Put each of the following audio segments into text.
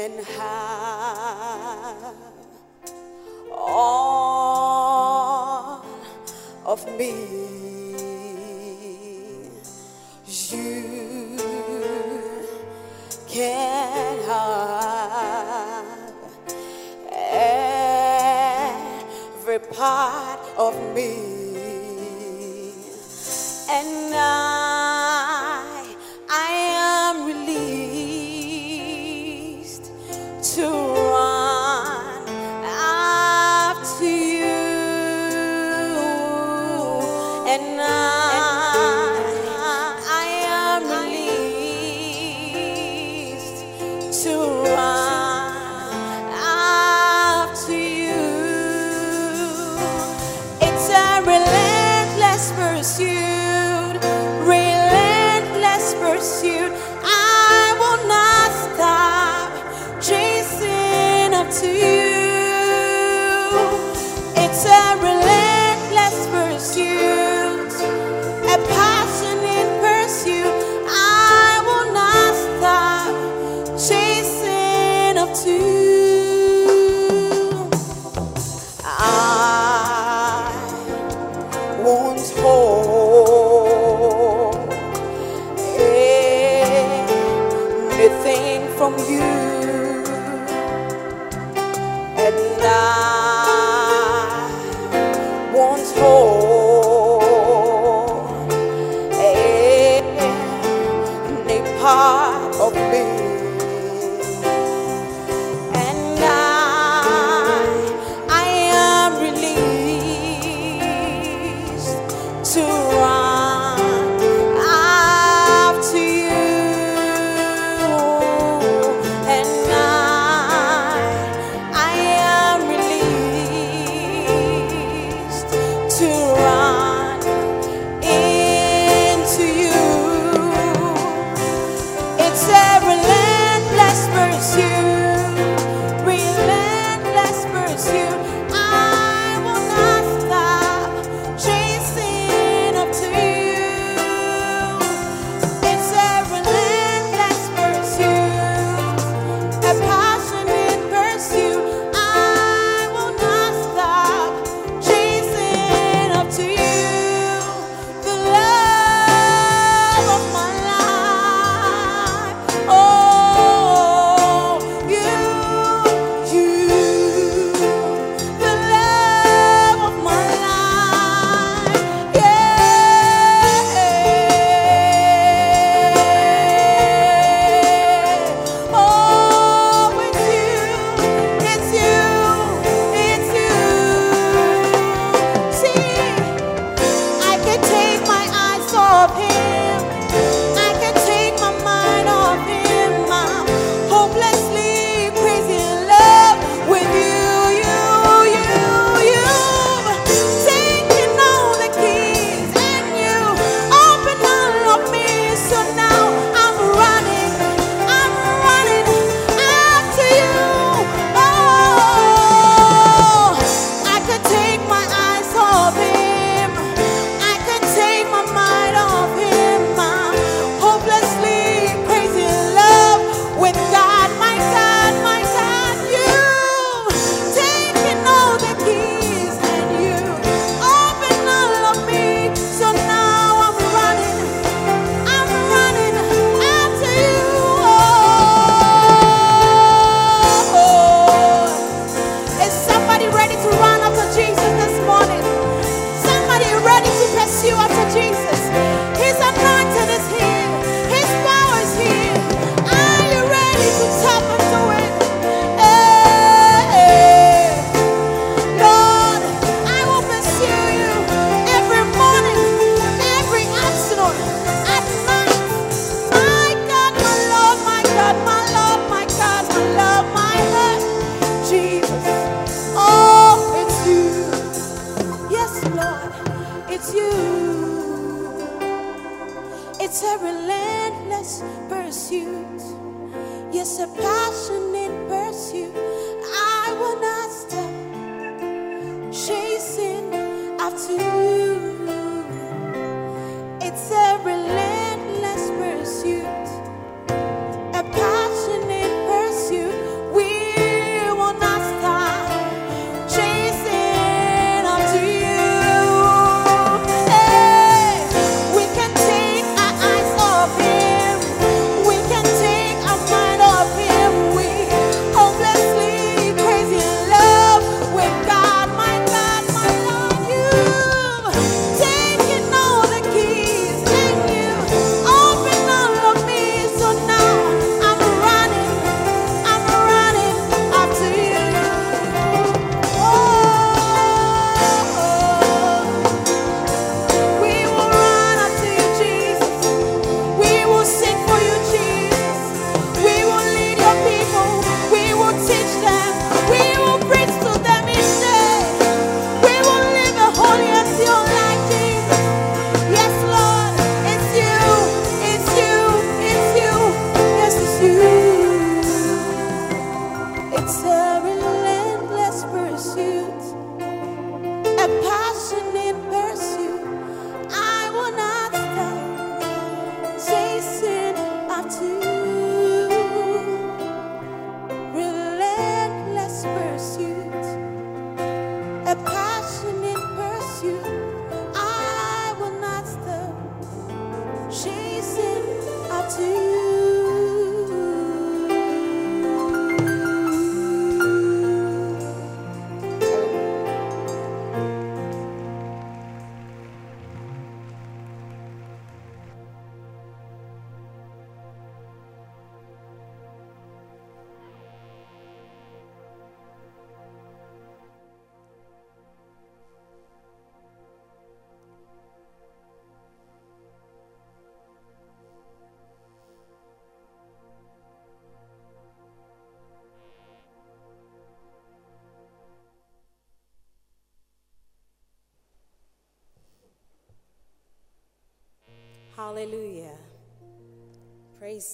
can have all of me.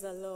The Lord.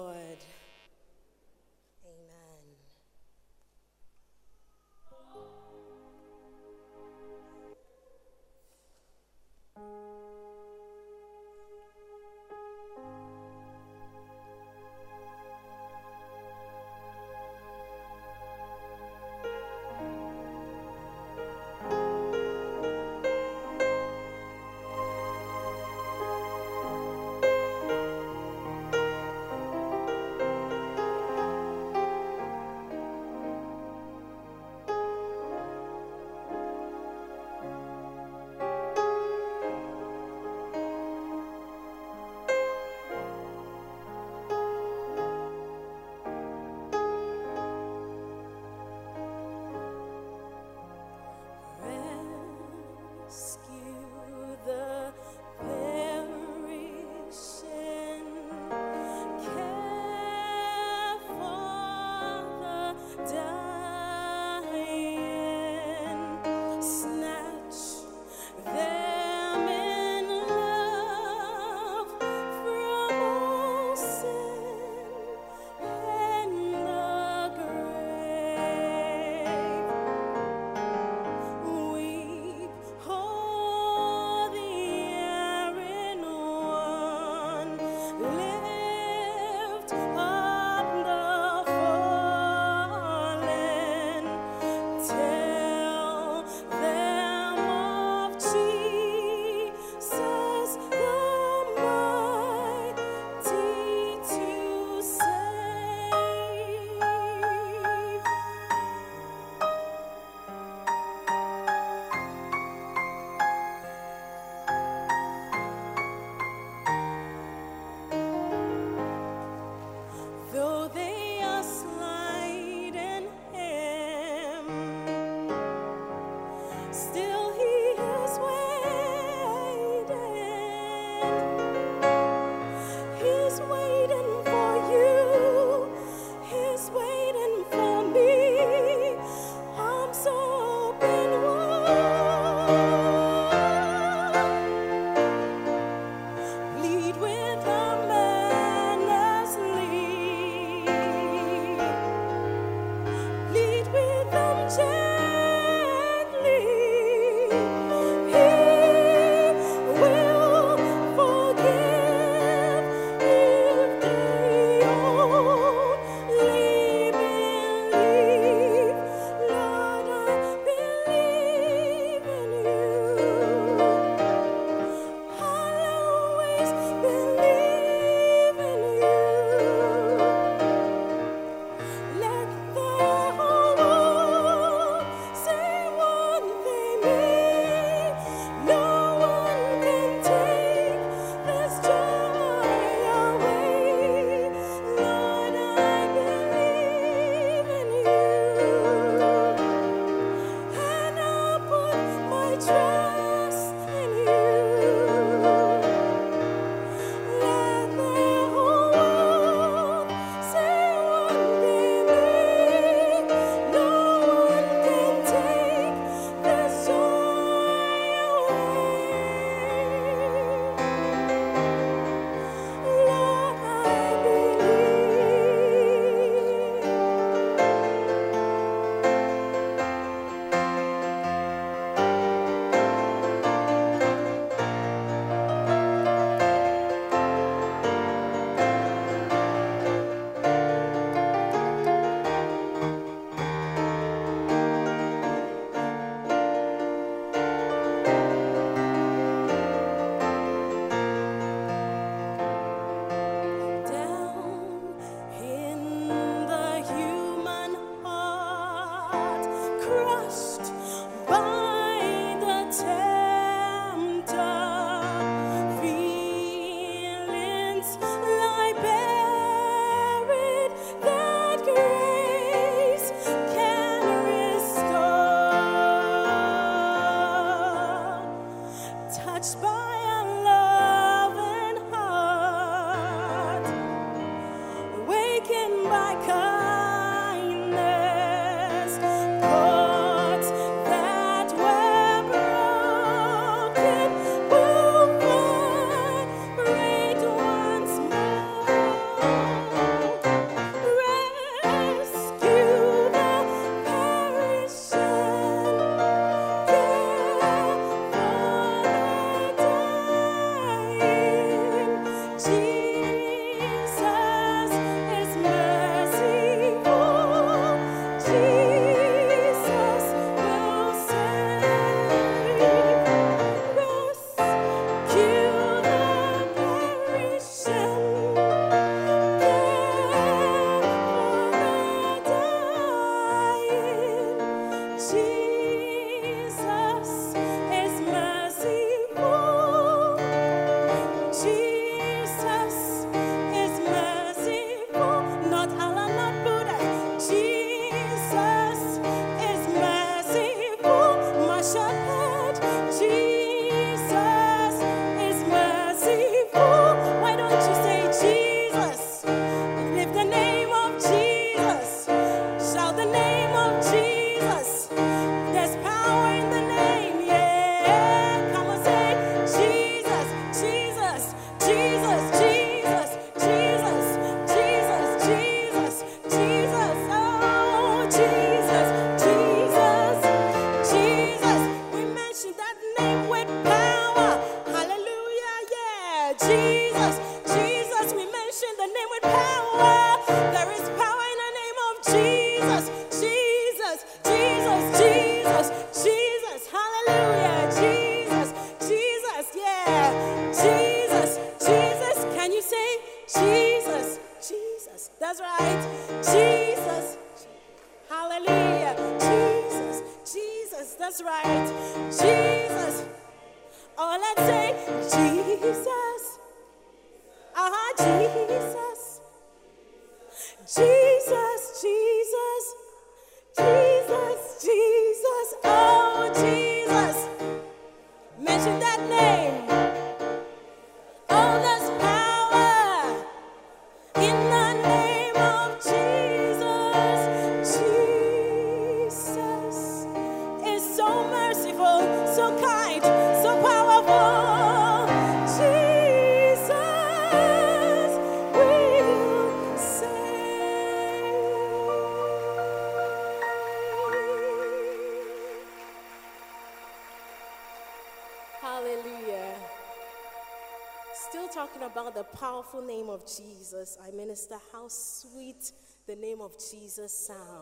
powerful name of Jesus, I minister how sweet the name of Jesus sounds.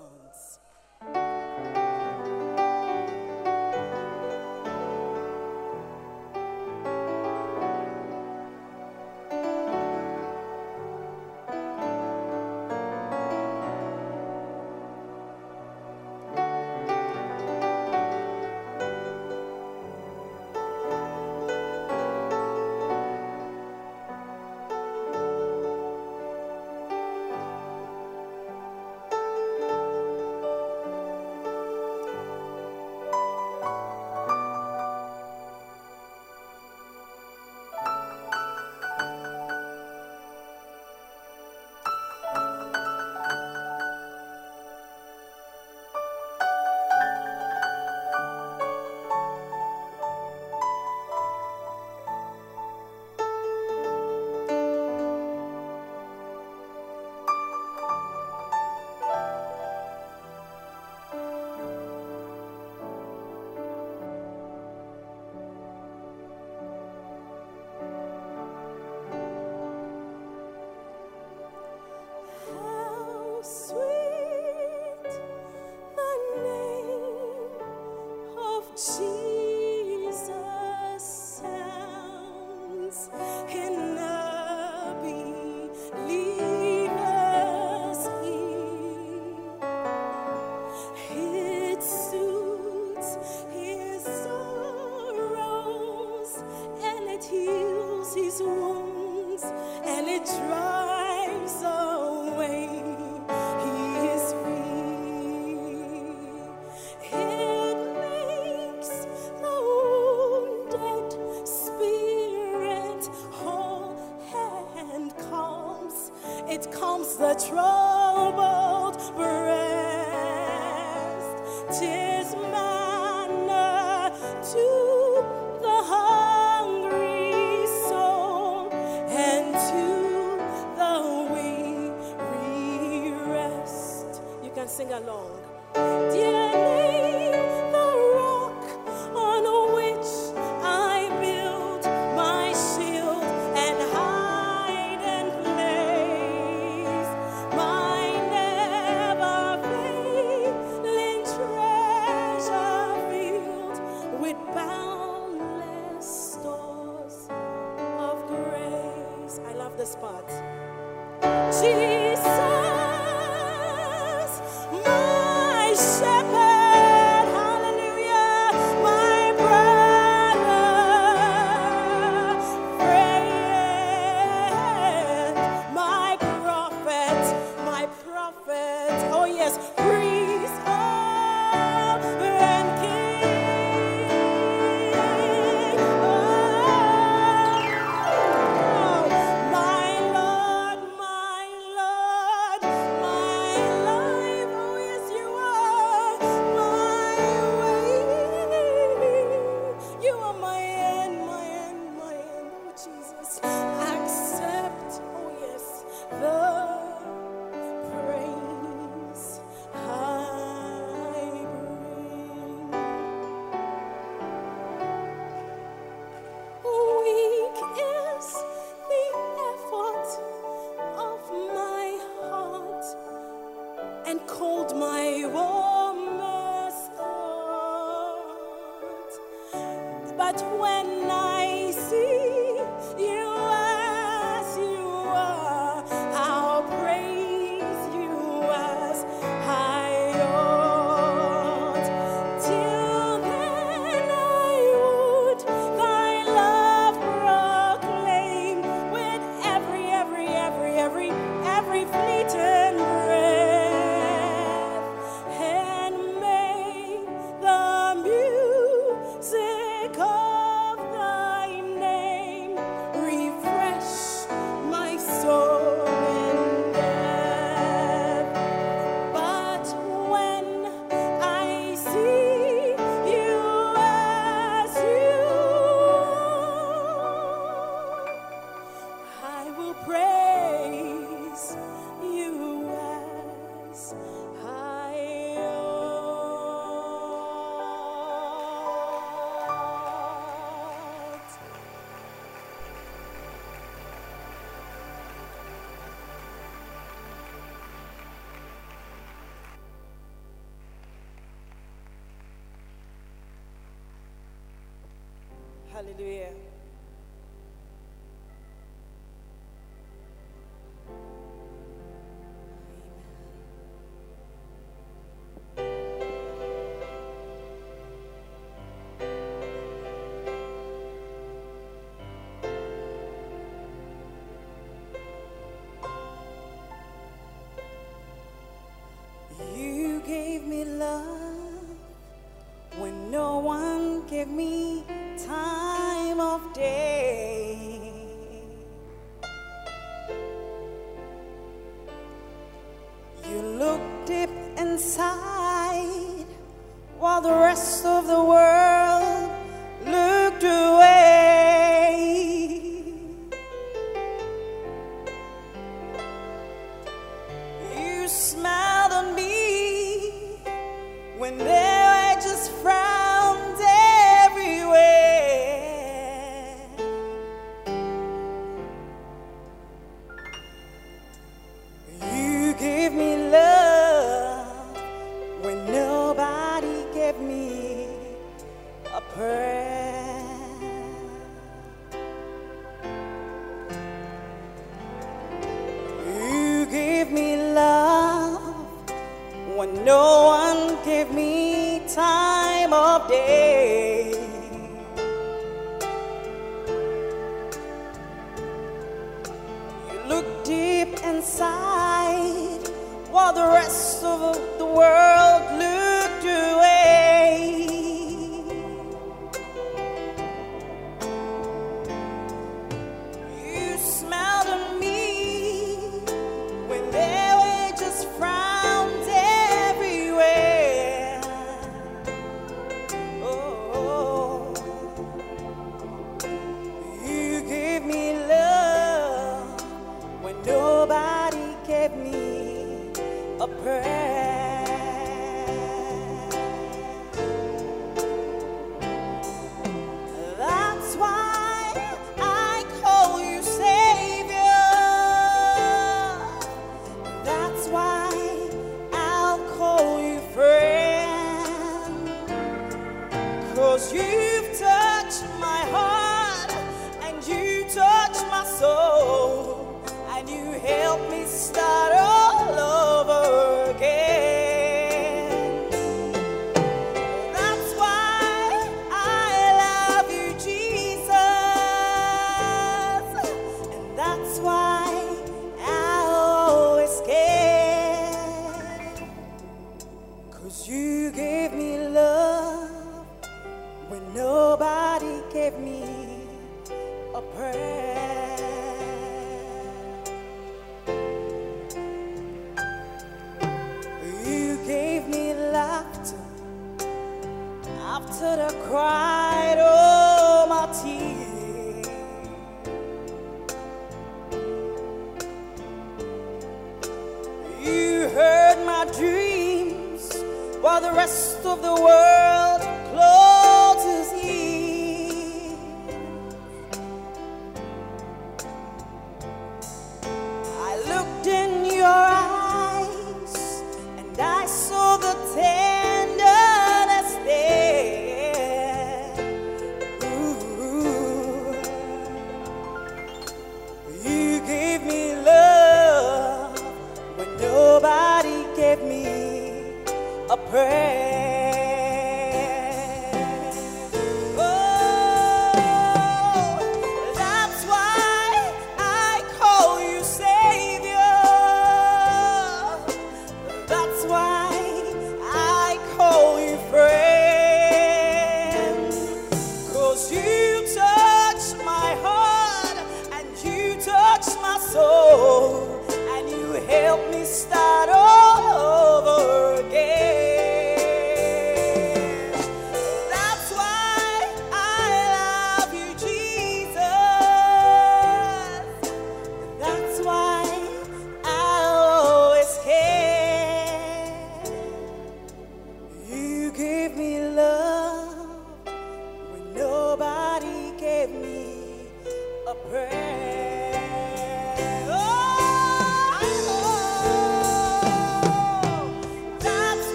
Hallelujah.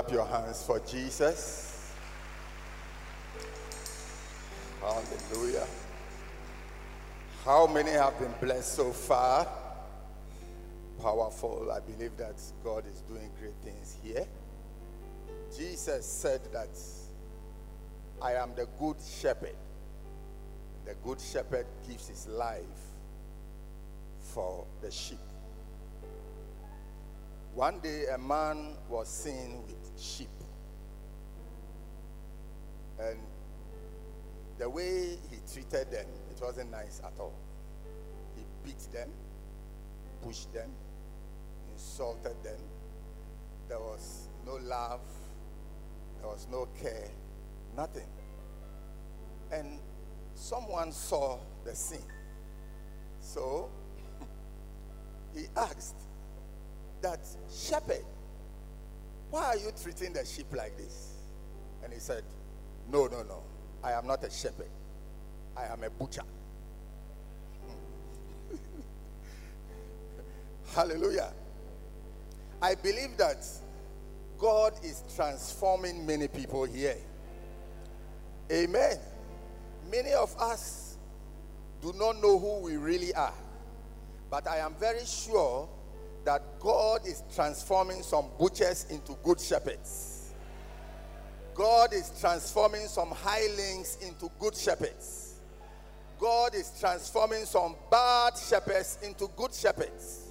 Clap your hands for Jesus. Hallelujah. How many have been blessed so far? Powerful. I believe that God is doing great things here. Jesus said that I am the good shepherd. The good shepherd gives his life for the sheep. One day, a man was seen with sheep. And the way he treated them, it wasn't nice at all. He beat them, pushed them, insulted them. There was no love, there was no care, nothing. And someone saw the scene. So he asked, that shepherd, why are you treating the sheep like this? And he said, No, no, no. I am not a shepherd. I am a butcher. Hallelujah. I believe that God is transforming many people here. Amen. Many of us do not know who we really are. But I am very sure that God is transforming some butchers into good shepherds. God is transforming some hirelings into good shepherds. God is transforming some bad shepherds into good shepherds.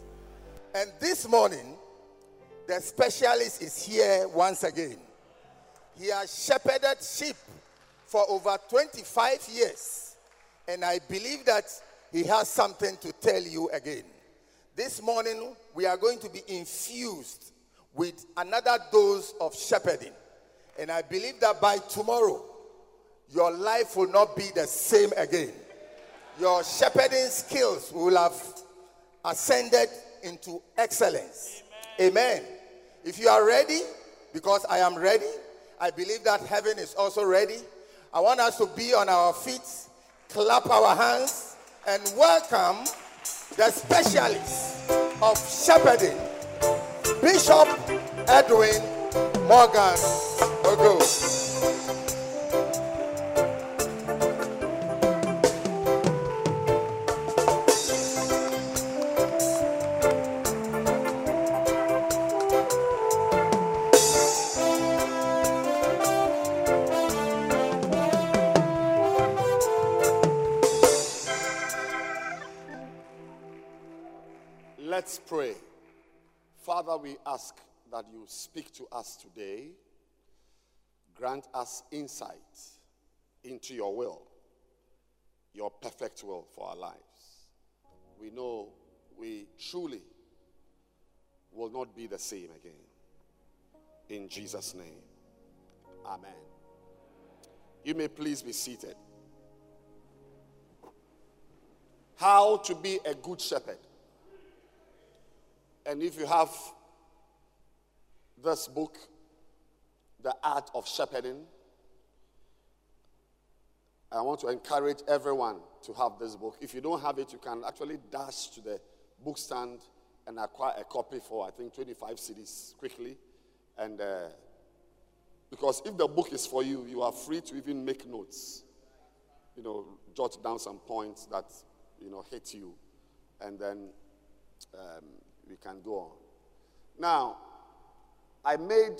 And this morning, the specialist is here once again. He has shepherded sheep for over 25 years. And I believe that he has something to tell you again. This morning, we are going to be infused with another dose of shepherding. And I believe that by tomorrow, your life will not be the same again. Your shepherding skills will have ascended into excellence. Amen. Amen. If you are ready, because I am ready, I believe that heaven is also ready. I want us to be on our feet, clap our hands, and welcome the specialist of shepherding, Bishop Edwin Morgan Ogo. We ask that you speak to us today. Grant us insight into your will, your perfect will for our lives. We know we truly will not be the same again. In Jesus' name, Amen. You may please be seated. How to be a good shepherd. And if you have this book, The Art of Shepherding. I want to encourage everyone to have this book. If you don't have it, you can actually dash to the bookstand and acquire a copy for, I think, 25 cedis quickly. And uh, because if the book is for you, you are free to even make notes. You know, jot down some points that, you know, hit you. And then um, we can go on. Now, I made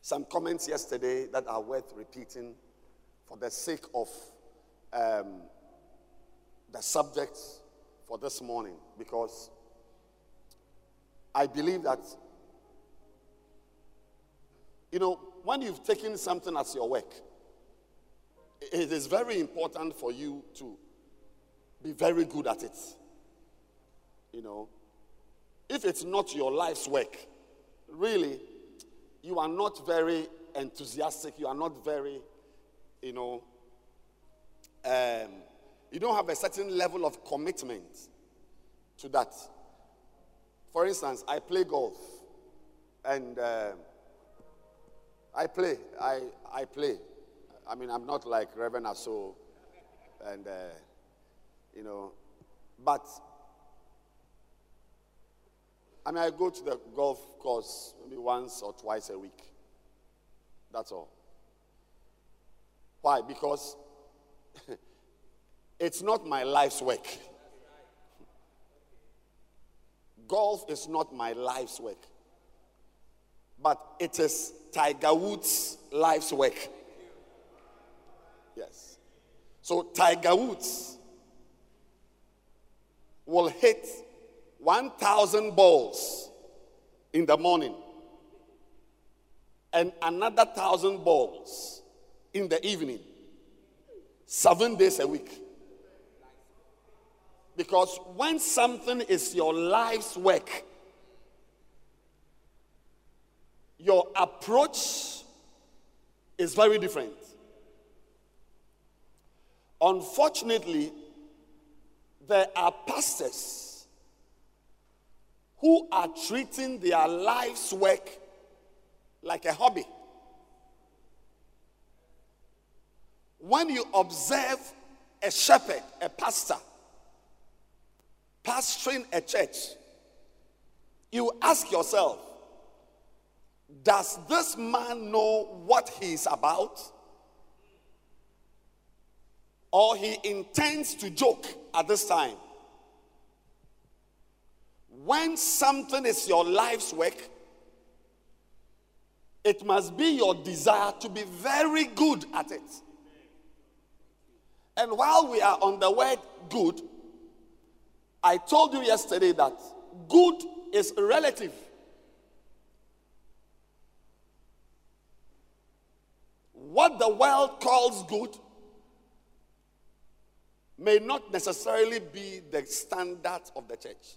some comments yesterday that are worth repeating for the sake of um, the subject for this morning because I believe that, you know, when you've taken something as your work, it is very important for you to be very good at it. You know, if it's not your life's work, really, you are not very enthusiastic, you are not very you know, um, you don't have a certain level of commitment to that. For instance, I play golf, and uh, I play. I I play. I mean, I'm not like Reverend Aso, and uh, you know, but I mean, I go to the golf course maybe once or twice a week. That's all. Why? Because it's not my life's work. Golf is not my life's work, but it is Tiger Woods' life's work. Yes. So Tiger Woods will hit 1,000 balls in the morning and another 1,000 balls in the evening, seven days a week. Because when something is your life's work, your approach is very different. Unfortunately, there are pastors who are treating their life's work like a hobby. When you observe a shepherd, a pastor, pastoring a church, you ask yourself, does this man know what he is about? Or he intends to joke at this time? When something is your life's work, it must be your desire to be very good at it. And while we are on the word good, I told you yesterday that good is relative. What the world calls good may not necessarily be the standard of the church.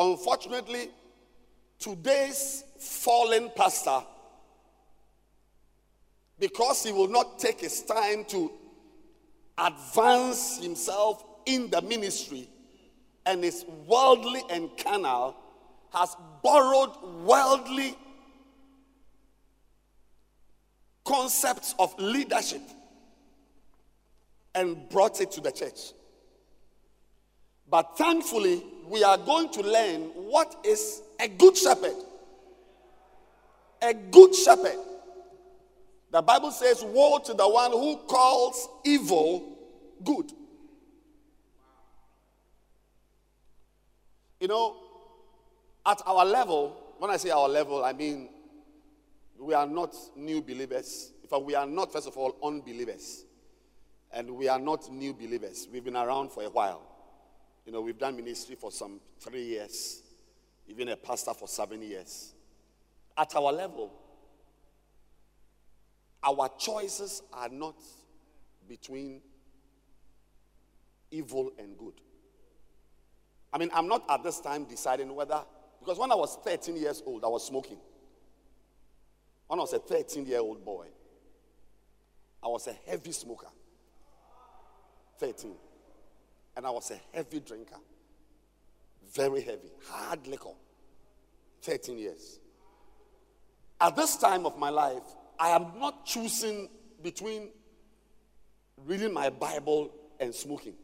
Unfortunately, today's fallen pastor, because he will not take his time to advance himself in the ministry and is worldly and carnal, has borrowed worldly concepts of leadership and brought it to the church. But thankfully, we are going to learn what is a good shepherd. A good shepherd. The Bible says, Woe to the one who calls evil good. You know, at our level, when I say our level, I mean we are not new believers. In fact, we are not, first of all, unbelievers. And we are not new believers. We've been around for a while. You know, we've done ministry for some three years, even a pastor for seven years. At our level, our choices are not between evil and good. I mean, I'm not at this time deciding whether, because when I was 13 years old, I was smoking. When I was a 13 year old boy, I was a heavy smoker. 13. And I was a heavy drinker. Very heavy, hard liquor. 13 years. At this time of my life, I am not choosing between reading my Bible and smoking.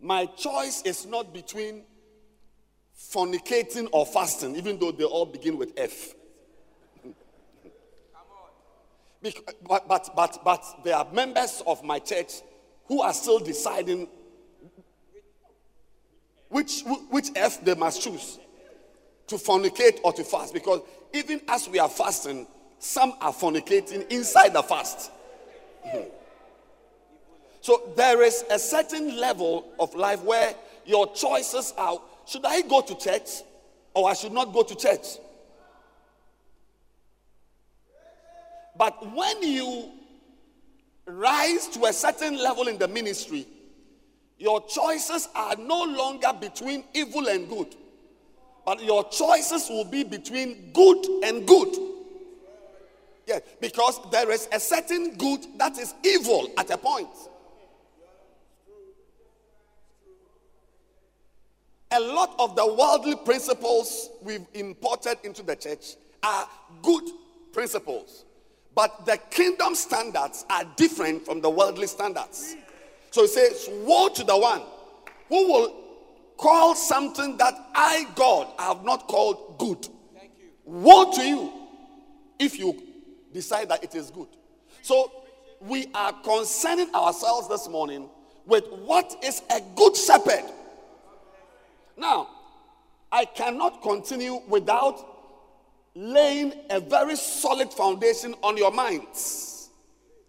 My choice is not between fornicating or fasting, even though they all begin with F. but, but, but, but there are members of my church who are still deciding which, which F they must choose to fornicate or to fast. Because even as we are fasting, some are fornicating inside the fast. Hmm. So there is a certain level of life where your choices are should I go to church or I should not go to church? But when you rise to a certain level in the ministry, your choices are no longer between evil and good, but your choices will be between good and good. Yeah, because there is a certain good that is evil at a point. A lot of the worldly principles we've imported into the church are good principles, but the kingdom standards are different from the worldly standards. So it says, Woe to the one who will call something that I, God, have not called good. Woe to you if you decide that it is good. So we are concerning ourselves this morning with what is a good shepherd. Now, I cannot continue without laying a very solid foundation on your minds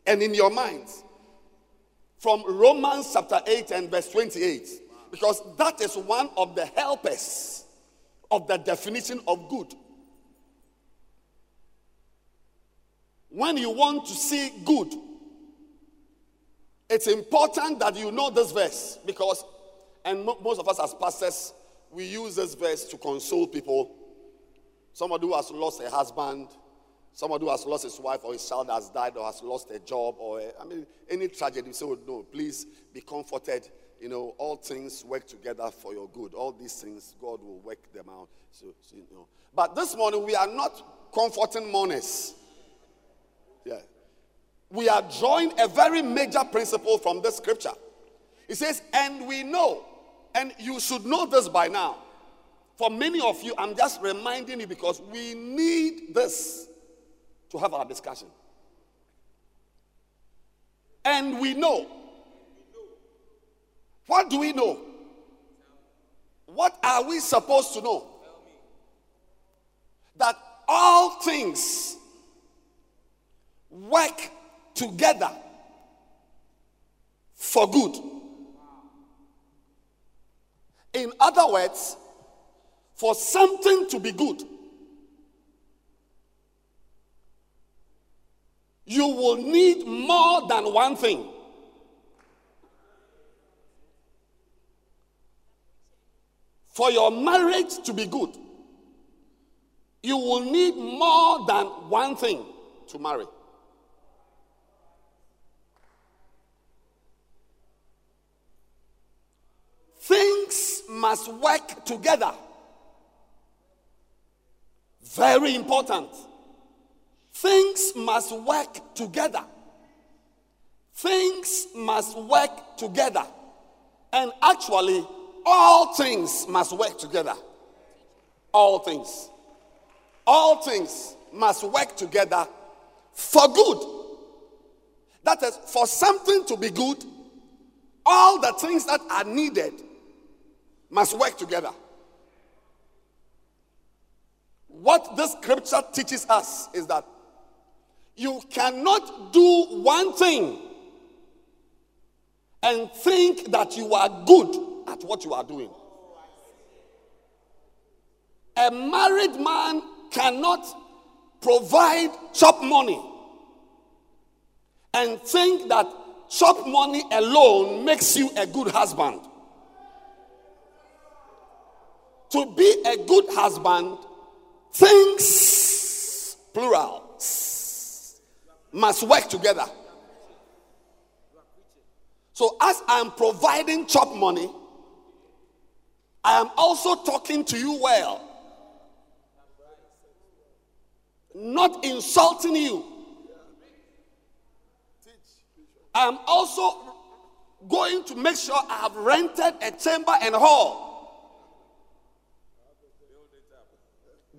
and in your minds from Romans chapter 8 and verse 28 because that is one of the helpers of the definition of good. When you want to see good, it's important that you know this verse because, and most of us as pastors, we use this verse to console people. Somebody who has lost a husband, somebody who has lost his wife or his child has died or has lost a job, or a, I mean, any tragedy. Say, oh, no, please be comforted. You know, all things work together for your good. All these things, God will work them out. So, so you know. But this morning, we are not comforting mourners. Yeah. We are drawing a very major principle from this scripture. It says, and we know, and you should know this by now. For many of you, I'm just reminding you because we need this to have our discussion. And we know. What do we know? What are we supposed to know? That all things work together for good. In other words, for something to be good, you will need more than one thing. For your marriage to be good, you will need more than one thing to marry. Things must work together. Very important. Things must work together. Things must work together. And actually, all things must work together. All things. All things must work together for good. That is, for something to be good, all the things that are needed must work together. What this scripture teaches us is that you cannot do one thing and think that you are good at what you are doing. A married man cannot provide chop money and think that chop money alone makes you a good husband. To be a good husband, things, plural, must work together. So, as I'm providing chop money, I am also talking to you well, not insulting you. I am also going to make sure I have rented a chamber and hall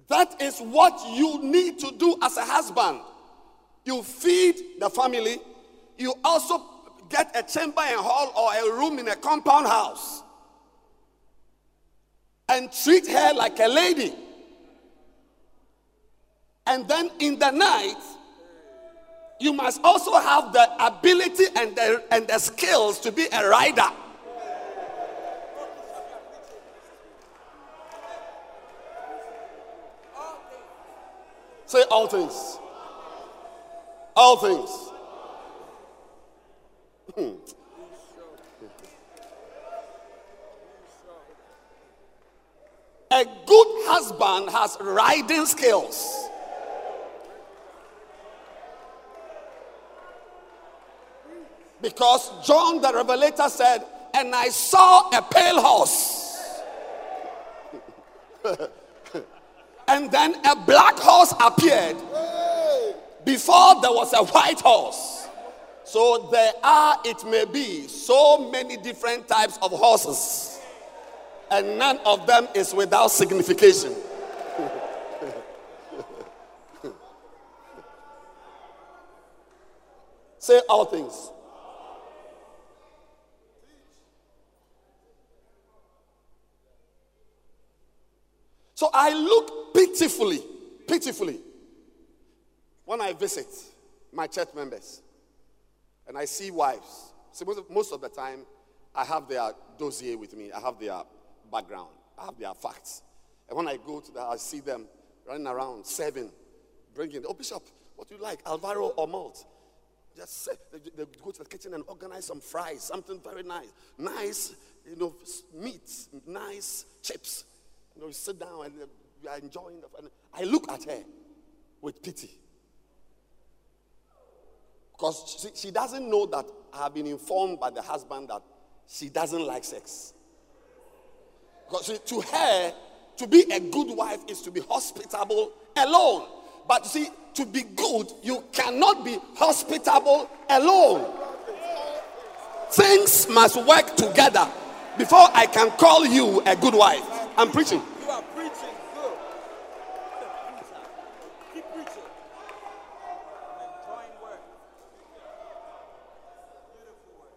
That is what you need to do as a husband. You feed the family, you also get a chamber and hall or a room in a compound house and treat her like a lady. And then in the night, you must also have the ability and the, and the skills to be a rider. all things. All things. Hmm. A good husband has riding skills. Because John the Revelator said, And I saw a pale horse. and then a black horse appeared before there was a white horse. So there are, it may be, so many different types of horses, and none of them is without signification. Say all things. So I look pitifully, pitifully, when I visit my church members and I see wives. See, most of, the time, I have their dossier with me, I have their background, I have their facts. And when I go to that, I see them running around, serving, bringing, oh, Bishop, what do you like, Alvaro or malt? Just say, they, go to the kitchen and organize some fries, something very nice. Nice, you know, meat, nice chips. You know, sit down and you are enjoying the and I look at her with pity. Because she, she doesn't know that I have been informed by the husband that she doesn't like sex. Because she, to her, to be a good wife is to be hospitable alone. But see, to be good, you cannot be hospitable alone. Things must work together before I can call you a good wife. I'm preaching. You are preaching good. Keep preaching. Enjoying work. Beautiful work.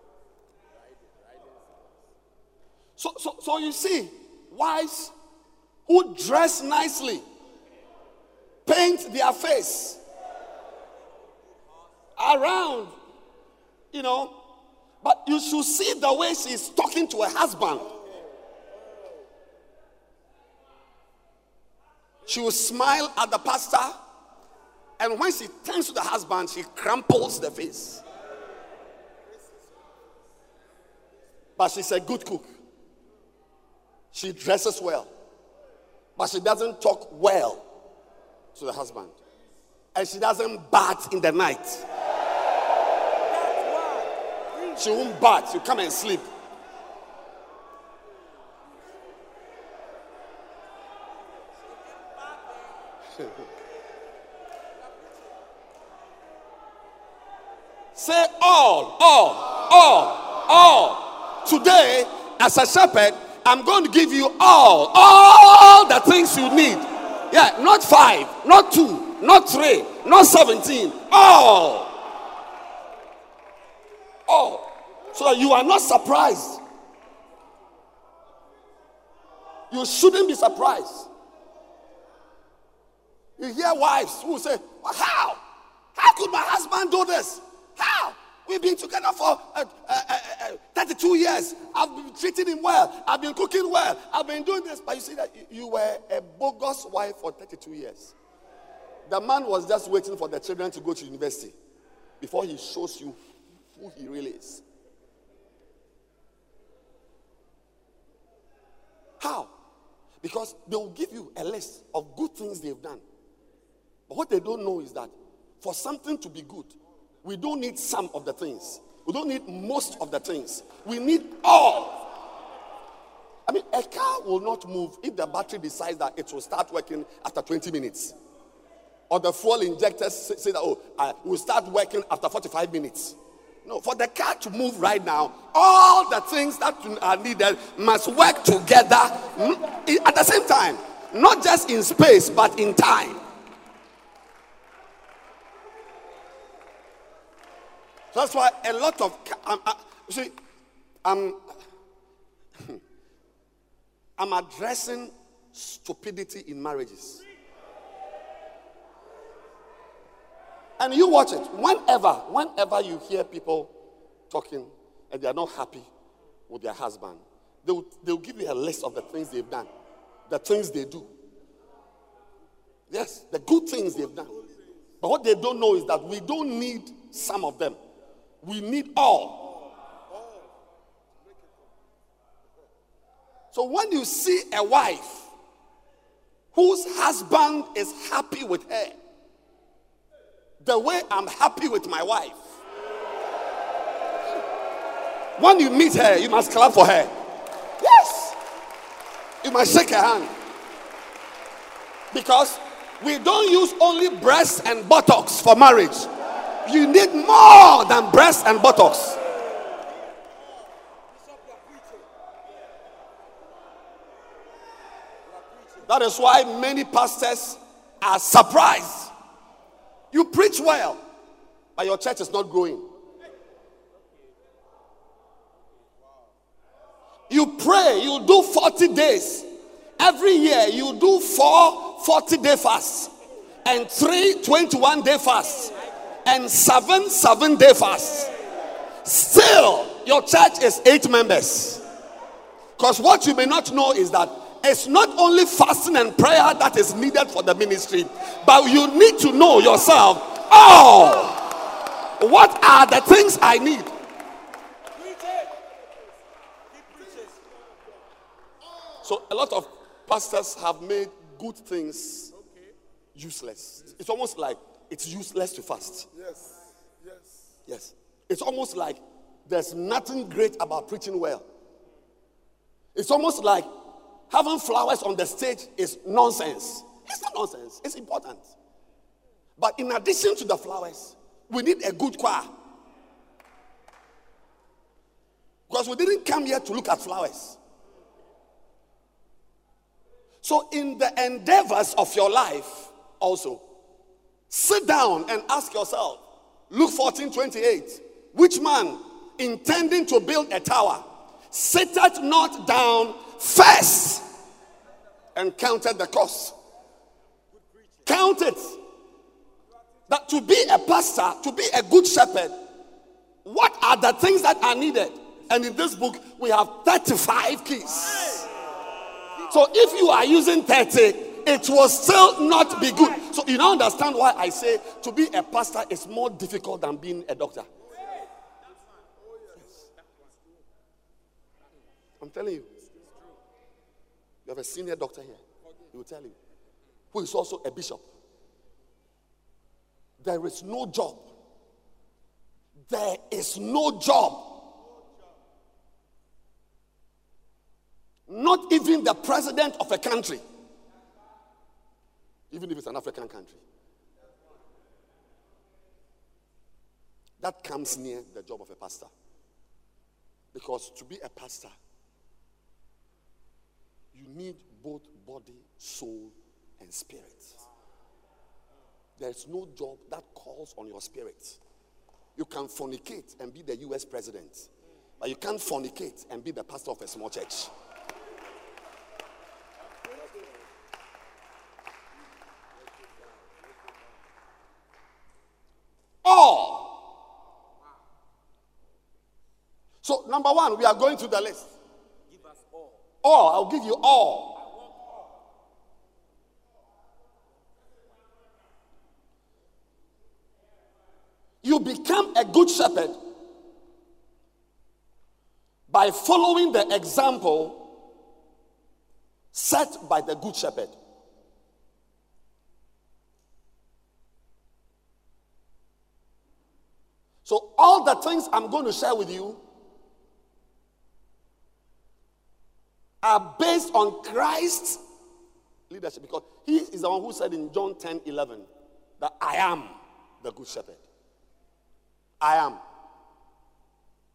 So, so, so you see, wives who dress nicely, paint their face around, you know, but you should see the way she's talking to her husband. She will smile at the pastor, and when she turns to the husband, she crumples the face. But she's a good cook. She dresses well, but she doesn't talk well to the husband. And she doesn't bat in the night. She won't bat, she'll come and sleep. Say all, all, all, all. Today, as a shepherd, I'm going to give you all, all the things you need. Yeah, not five, not two, not three, not 17. All. All. So that you are not surprised. You shouldn't be surprised. You hear wives who say, well, How? How could my husband do this? How? We've been together for uh, uh, uh, uh, 32 years. I've been treating him well. I've been cooking well. I've been doing this. But you see that you- you were a bogus wife for 32 years. The man was just waiting for the children to go to university before he shows you who he really is. How? Because they will give you a list of good things they've done. But what they don't know is that for something to be good, we don't need some of the things. We don't need most of the things. We need all. I mean, a car will not move if the battery decides that it will start working after 20 minutes. Or the fuel injectors say, that, oh, uh, will start working after 45 minutes. No, for the car to move right now, all the things that are needed must work together mm, at the same time. Not just in space, but in time. That's why a lot of see, I'm I'm addressing stupidity in marriages. And you watch it. Whenever, whenever you hear people talking and they are not happy with their husband, they'll, they'll give you a list of the things they've done, the things they do. Yes, the good things they've done. But what they don't know is that we don't need some of them, we need all. So when you see a wife whose husband is happy with her, the way I'm happy with my wife, When you meet her, you must clap for her. Yes. You must shake her hand. Because we don't use only breasts and buttocks for marriage. You need more than breasts and buttocks. That is why many pastors are surprised. You preach well, but your church is not growing. You pray, you do 40 days. Every year, you do four 40 day fasts, and three 21 day fasts, and seven 7 day fasts. Still, your church is eight members. Because what you may not know is that it's not only fasting and prayer that is needed for the ministry, but you need to know yourself. Oh, what are the things I need? So, a lot of pastors have made good things useless. It's almost like it's useless to fast. Yes. Yes. Yes. It's almost like there's nothing great about preaching well. It's almost like having flowers on the stage is nonsense. It's not nonsense, it's important. But in addition to the flowers, we need a good choir. Because we didn't come here to look at flowers. So, in the endeavors of your life, also, sit down and ask yourself Luke 14 28, which man intending to build a tower sitteth not down first and counted the cost? Count it. That to be a pastor, to be a good shepherd, what are the things that are needed? And in this book, we have 35 keys. So if you are using 30, it will still not be good. So you now understand why I say to be a pastor is more difficult than being a doctor. I'm telling you. You have a senior doctor here. He will tell you. Who is also a bishop. There is no job. There is no job Not even the president of a country, even if it's an African country. That comes near the job of a pastor. Because to be a pastor, you need both body, soul, and spirit. There's no job that calls on your spirit. You can fornicate and be the US president, but you can't fornicate and be the pastor of a small church. So, number one, we are going through the list. Give us all. All, I'll give you all. You become a good shepherd by following the example set by the good shepherd. So, all the things I'm going to share with you are based on Christ's leadership because he is the one who said in John 10 11 that I am the good shepherd. I am.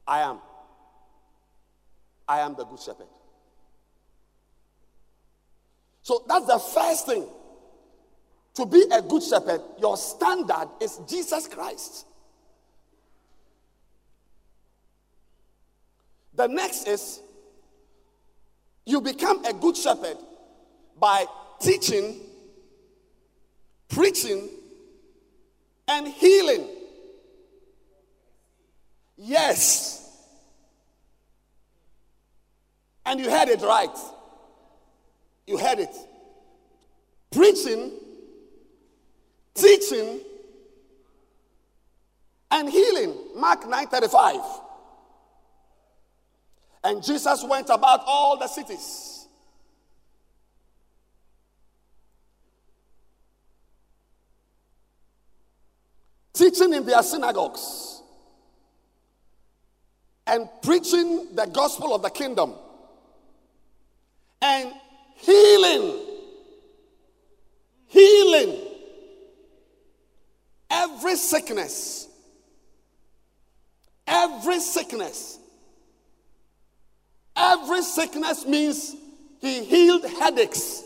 I am. I am the good shepherd. So that's the first thing. To be a good shepherd, your standard is Jesus Christ. The next is you become a good shepherd by teaching, preaching, and healing. Yes. And you heard it right. You heard it. Preaching, teaching, and healing. Mark 9 35. And Jesus went about all the cities. Teaching in their synagogues and preaching the gospel of the kingdom and healing. Healing every sickness. Every sickness. Every sickness means he healed headaches.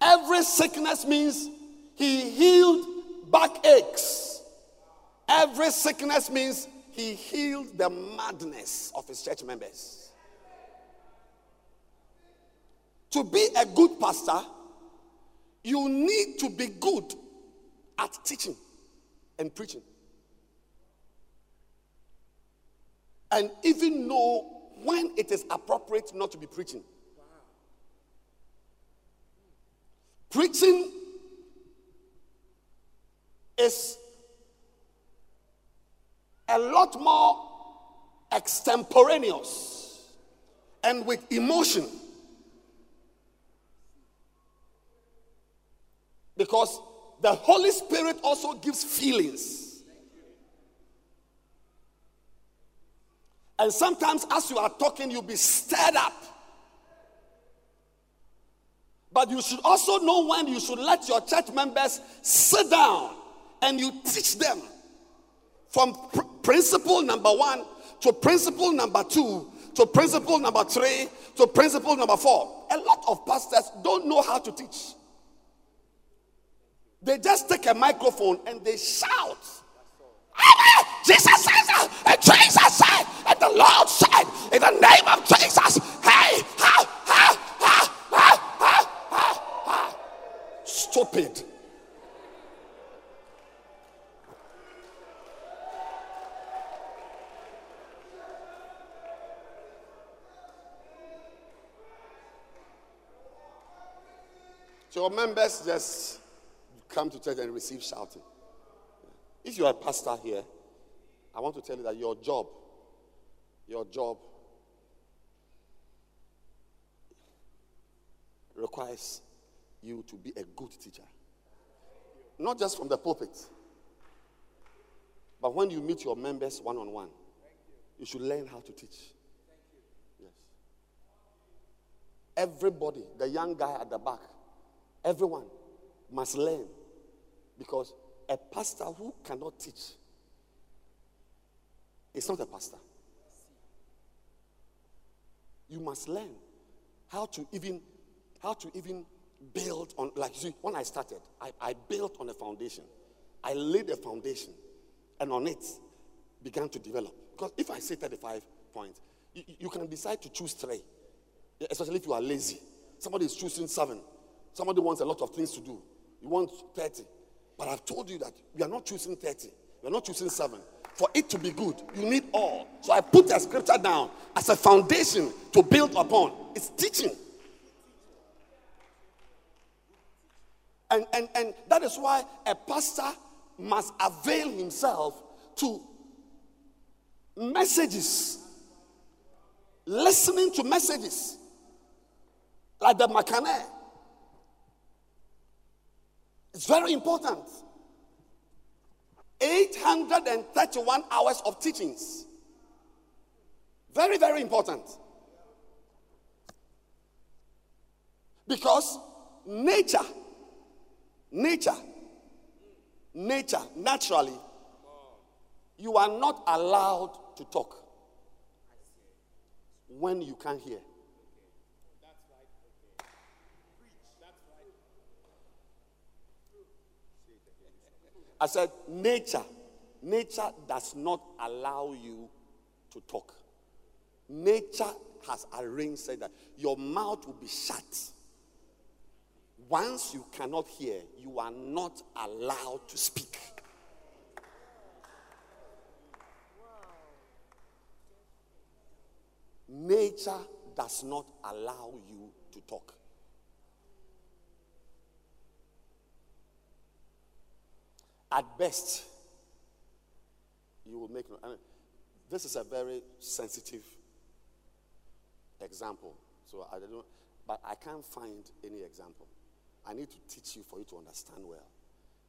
Every sickness means he healed backaches. Every sickness means he healed the madness of his church members. To be a good pastor, you need to be good at teaching and preaching. And even know when it is appropriate not to be preaching. Preaching is a lot more extemporaneous and with emotion. Because the Holy Spirit also gives feelings. And sometimes, as you are talking, you'll be stirred up. But you should also know when you should let your church members sit down and you teach them from pr- principle number one to principle number two to principle number three to principle number four. A lot of pastors don't know how to teach. They just take a microphone and they shout. Jesus Jesus the Lord said, in the name of Jesus, hey, ha, ha, ha, ha, ha, ha. Stupid. So members just come to church and receive shouting. If you are a pastor here, I want to tell you that your job, your job requires you to be a good teacher. Not just from the pulpit, but when you meet your members one on one, you should learn how to teach. Yes. Everybody, the young guy at the back, everyone must learn because a pastor who cannot teach is not a pastor. You must learn how to even how to even build on like see when I started, I, I built on a foundation. I laid a foundation and on it began to develop. Because if I say 35 points, you, you can decide to choose three. Especially if you are lazy. Somebody is choosing seven. Somebody wants a lot of things to do. You want 30. But I've told you that we are not choosing 30. We are not choosing 7. For it to be good, you need all. So I put the scripture down as a foundation to build upon. It's teaching. And, and, and that is why a pastor must avail himself to messages, listening to messages like the Macaneh. It's very important. 831 hours of teachings. Very, very important. Because nature, nature, nature, naturally, you are not allowed to talk when you can't hear. I said, nature. Nature does not allow you to talk. Nature has arranged said that your mouth will be shut. Once you cannot hear, you are not allowed to speak. Nature does not allow you to talk. At best, you will make. I mean, this is a very sensitive example. So I don't, but I can't find any example. I need to teach you for you to understand well.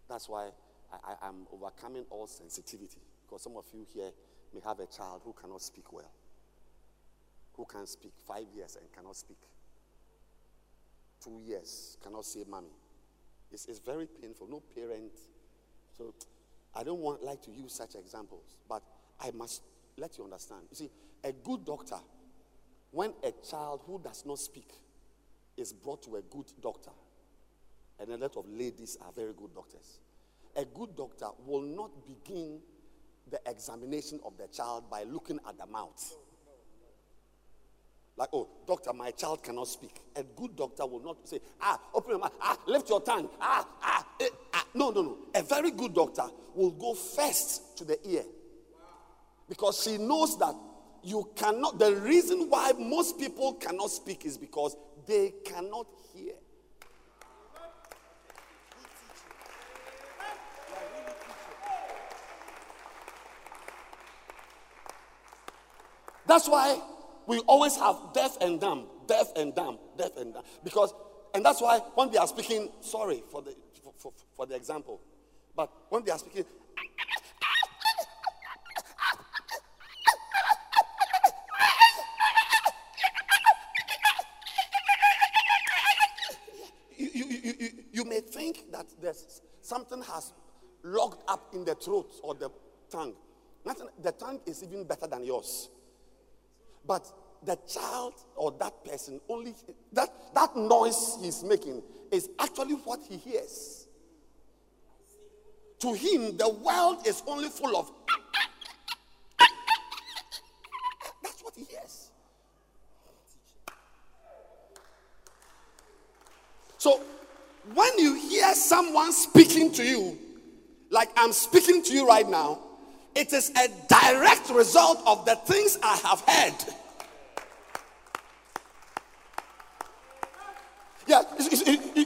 That's why I, am overcoming all sensitivity. Because some of you here, may have a child who cannot speak well, who can speak five years and cannot speak, two years cannot say mommy. It's, it's very painful. No parent. So I don't want like to use such examples, but I must let you understand. You see, a good doctor, when a child who does not speak is brought to a good doctor, and a lot of ladies are very good doctors, a good doctor will not begin the examination of the child by looking at the mouth. Like, oh, doctor, my child cannot speak. A good doctor will not say, ah, open your mouth, ah, lift your tongue, ah, ah, eh, ah. No, no, no. A very good doctor will go first to the ear because she knows that you cannot. The reason why most people cannot speak is because they cannot hear. That's why we always have deaf and dumb, deaf and dumb, deaf and dumb. Because, and that's why when they are speaking, sorry for the, for, for, for the example, but when they are speaking, you, you, you, you, may think that there's something has locked up in the throat or the tongue. Nothing, the tongue is even better than yours. But the child or that person only that that noise he's making is actually what he hears. To him, the world is only full of that's what he hears. So when you hear someone speaking to you, like I'm speaking to you right now, it is a direct result of the things I have heard. Yeah, you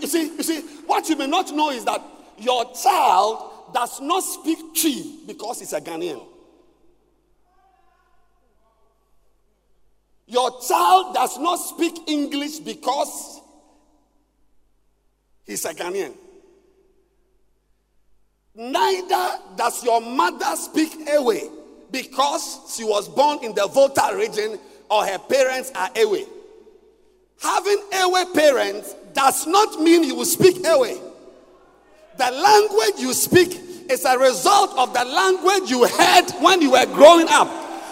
see, you see, what you may not know is that your child does not speak Twi because he's a Ghanaian. Your child does not speak English because he's a Ghanaian. Neither does your mother speak Ewe because she was born in the Volta region or her parents are Ewe. Having Ewe parents does not mean you will speak Ewe. The language you speak is a result of the language you heard when you were growing up.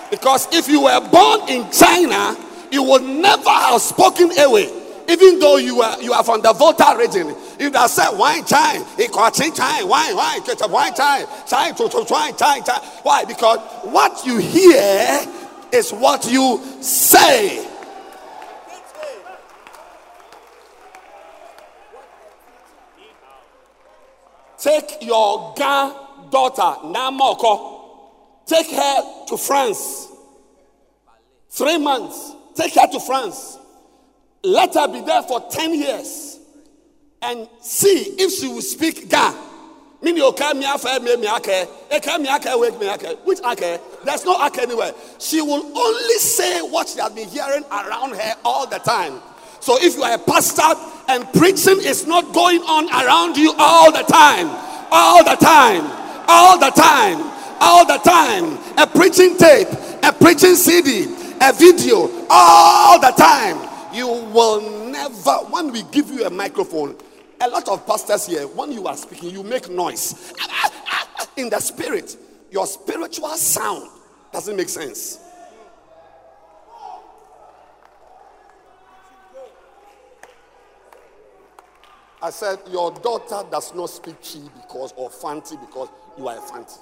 Because if you were born in China, you would never have spoken Ewe even though you are you are from the Volta region, if they say wine chai, equating chai, wine, wine, a wine chai, chai, to chai, chai, chai. Why? Because what you hear is what you say. Take your daughter, Namoko, take her to France. Three months. Take her to France. Let her be there for 10 years and see if she will speak Ga. Meaning, okay, me afa me me ake, eke me ake wake me ake. Which ake? There's no ake anywhere. She will only say what she has been hearing around her all the time. So if you are a pastor and preaching is not going on around you all the time, all the time, all the time, all the time, a preaching tape, a preaching CD, a video, all the time, you will never, when we give you a microphone, a lot of pastors here, when you are speaking, you make noise. In the spirit, your spiritual sound doesn't make sense. I said, Your daughter does not speak Twi because, or Fanti because you are a Fanti.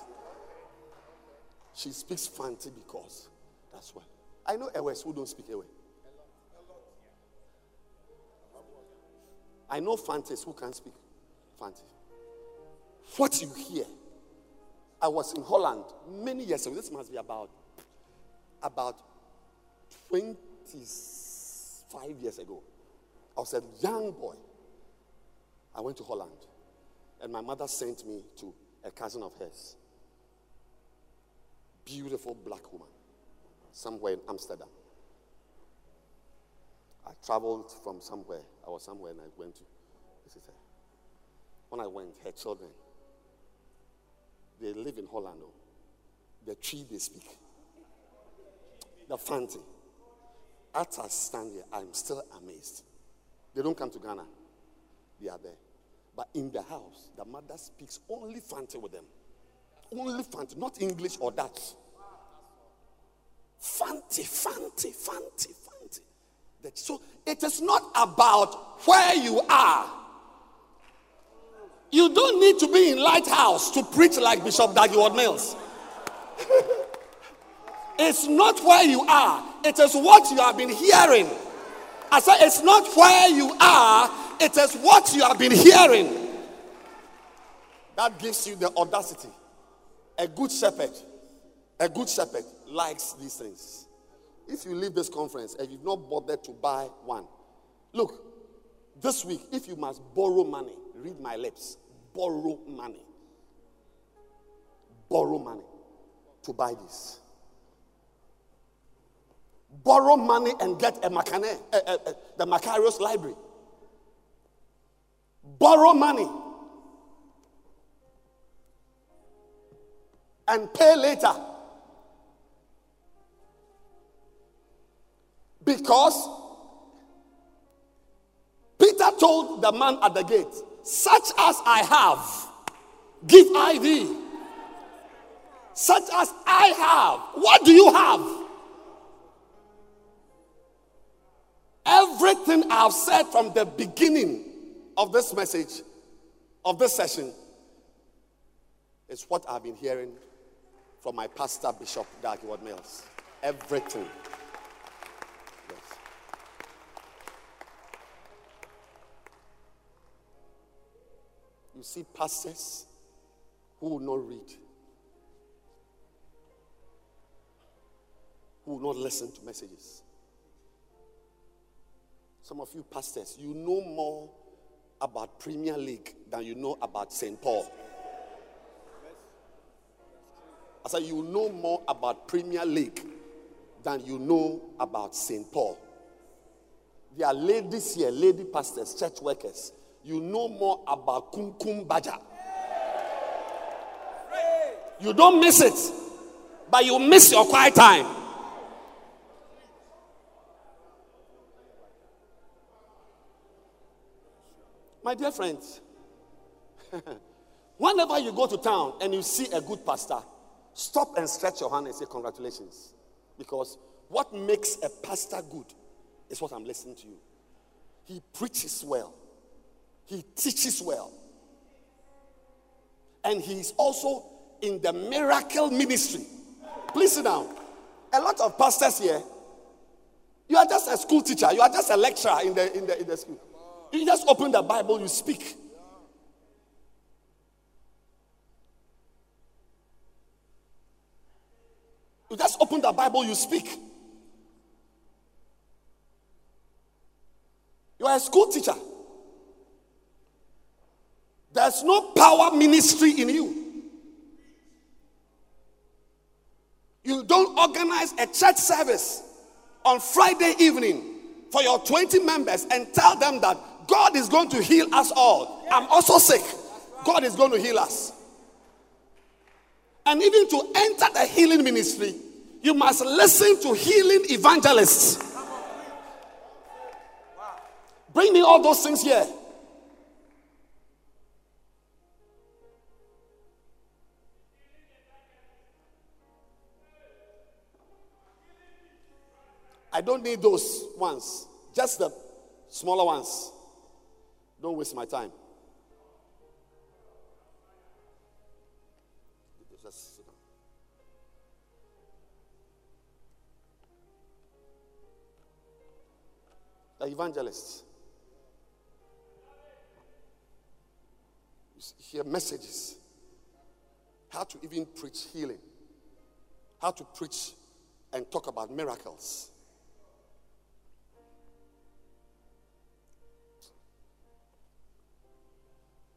She speaks Fanti because that's why. I know Ewes who don't speak Ewe. I know Fantis who can speak Fanti. What you hear. I was in Holland many years ago. This must be about about 25 years ago. I was a young boy. I went to Holland, and my mother sent me to a cousin of hers. Beautiful black woman, somewhere in Amsterdam. I traveled from somewhere. I was somewhere and I went to visit her. When I went, her children, they live in Holland. oh. The Twi they speak. the Fanti. As I stand here, I'm still amazed. They don't come to Ghana, they are there. But in the house, the mother speaks only Fanti with them. Only Fanti, not English or Dutch. Fanti, Fanti, Fanti, So it is not about where you are. You don't need to be in Lighthouse to preach like Bishop Dag Heward-Mills. it's not where you are, it is what you have been hearing. I said, it's not where you are, it is what you have been hearing. That gives you the audacity. A good shepherd, a good shepherd likes these things. If you leave this conference and you've not bothered to buy one, look, this week, if you must borrow money, read my lips, borrow money. Borrow money to buy this. Borrow money and get a Macane, the Macarius library. Borrow money and pay later. Because Peter told the man at the gate, Such as I have, give I thee. Such as I have. What do you have? Everything I've said from the beginning of this message, of this session, is what I've been hearing from my pastor, Bishop Dag Heward-Mills. Everything. You see pastors who will not read, who will not listen to messages. Some of you pastors, you know more about Premier League than you know about St. Paul. I said, you know more about Premier League than you know about St. Paul. There are ladies here, lady pastors, church workers. You know more about Kumkum Bhagya. You don't miss it, but you miss your quiet time. My dear friends, whenever you go to town and you see a good pastor, Stop and stretch your hand and say, Congratulations. Because what makes a pastor good is what I'm listening to you. He preaches well, he teaches well, and he is also in the miracle ministry. Please sit down. A lot of pastors here, you are just a school teacher, you are just a lecturer in the, in the, in the school. You just open the Bible, you speak. You just open the Bible, you speak. You are a school teacher. There's no power ministry in you. You don't organize a church service on Friday evening for your 20 members and tell them that God is going to heal us all. I'm also sick. God is going to heal us. And even to enter the healing ministry, you must listen to healing evangelists. Bring me all those things here. I don't need those ones, just the smaller ones. Don't waste my time. the evangelists. Hear messages. How to even preach healing. How to preach and talk about miracles.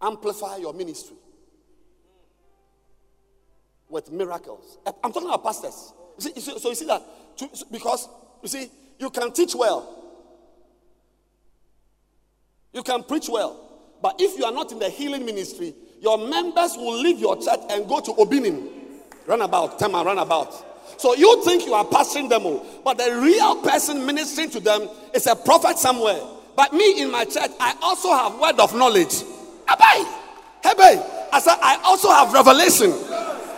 Amplify your ministry with miracles. Eh, I'm talking about pastors. You see, so you see that because you see you can teach well, you can preach well. But if you are not in the healing ministry, your members will leave your church and go to Obinim. Run about, Tema, run about. So you think you are pastoring them, all, but the real person ministering to them is a prophet somewhere. But me in my church, I also have word of knowledge. Abai, hey, I said I also have revelation.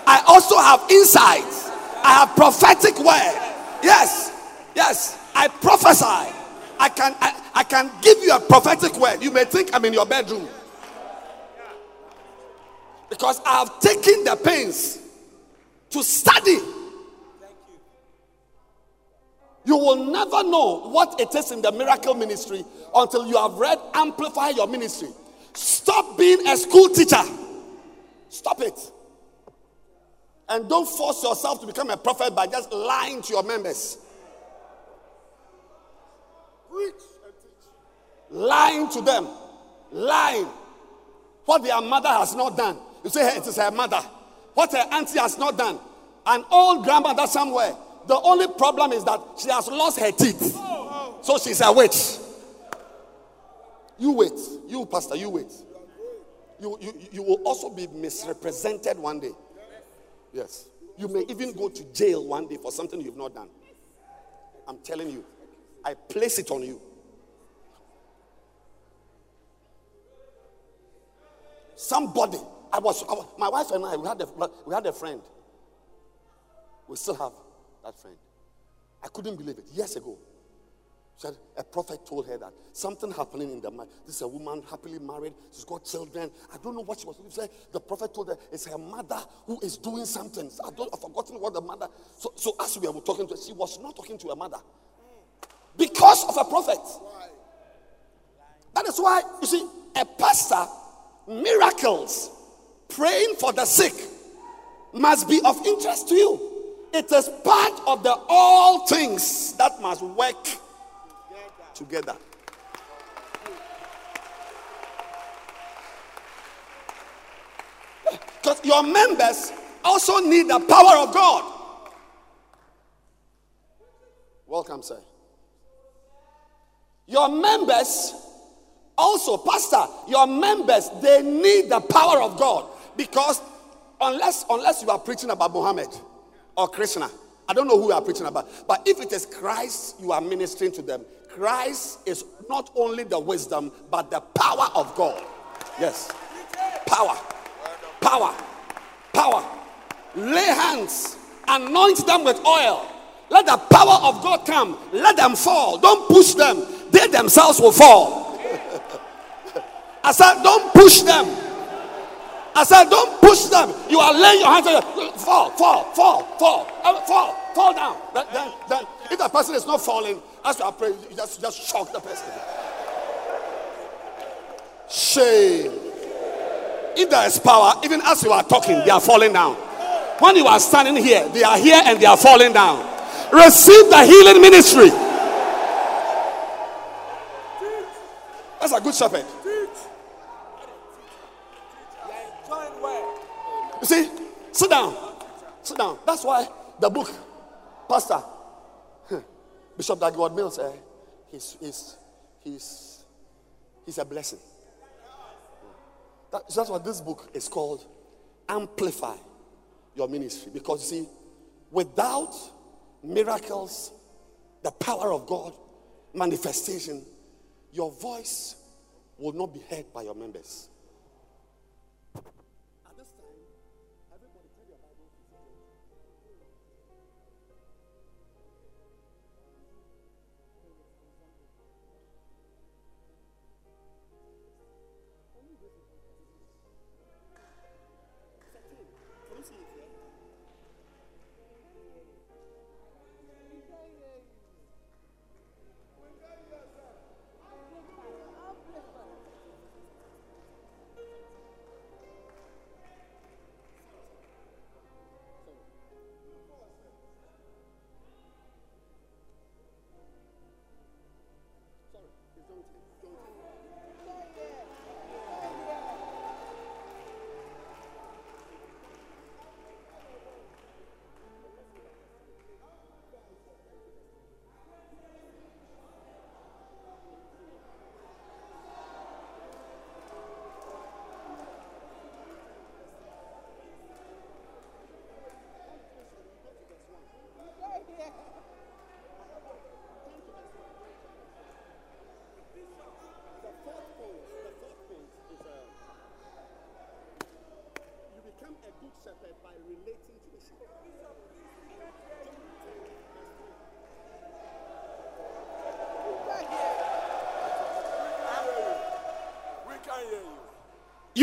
I also have insight. I have prophetic word. Yes, yes, I prophesy. I can I, I can give you a prophetic word. You may think I'm in your bedroom. Because I have taken the pains to study you will never know what it is in the miracle ministry until you have read Amplify Your Ministry. Stop being a school teacher. Stop it. And don't force yourself to become a prophet by just lying to your members. Lying to them. Lying. What their mother has not done. You say, hey, it is her mother. What her auntie has not done. An old grandmother somewhere the only problem is that she has lost her teeth. Oh, oh. So she's a witch. You wait. You, Pastor, you wait. You, you, you will also be misrepresented one day. Yes. You may even go to jail one day for something you've not done. I'm telling you. I place it on you. Somebody, I was, I was my wife and I, we had a, we had a friend. We still have that friend. I couldn't believe it years ago. A prophet told her that something happening in the mind. This is a woman happily married. She's got children. I don't know what she was doing. Said the prophet told her it's her mother who is doing something. I don't. I've forgotten what the mother. So, so as we were talking to her, she was not talking to her mother because of a prophet. That is why you see a pastor miracles praying for the sick must be of interest to you. It is part of the all things that must work together. Because your members also need the power of God. Welcome, sir. Your members also, Pastor, your members, they need the power of God because unless unless you are preaching about Muhammad or Krishna. I don't know who you are preaching about. But if it is Christ you are ministering to them, Christ is not only the wisdom, but the power of God. Yes. Power. Power. Power. Lay hands. Anoint them with oil. Let the power of God come. Let them fall. Don't push them. They themselves will fall. I said, don't push them. I said, don't push them. You are laying your hands on you. Fall, fall, fall, fall, uh, fall, fall down. Then, then, if the person is not falling, as you are praying, you just, just shock the person. Shame. If there is power, even as you are talking, they are falling down. When you are standing here, they are here and they are falling down. Receive the healing ministry. That's a good shepherd. You see, sit down. Sit down. That's why the book, Pastor, Bishop Dag Heward-Mills, eh, he's, he's, he's, he's a blessing. That, that's what this book is called Amplify Your Ministry. Because you see, without miracles, the power of God, manifestation, your voice will not be heard by your members.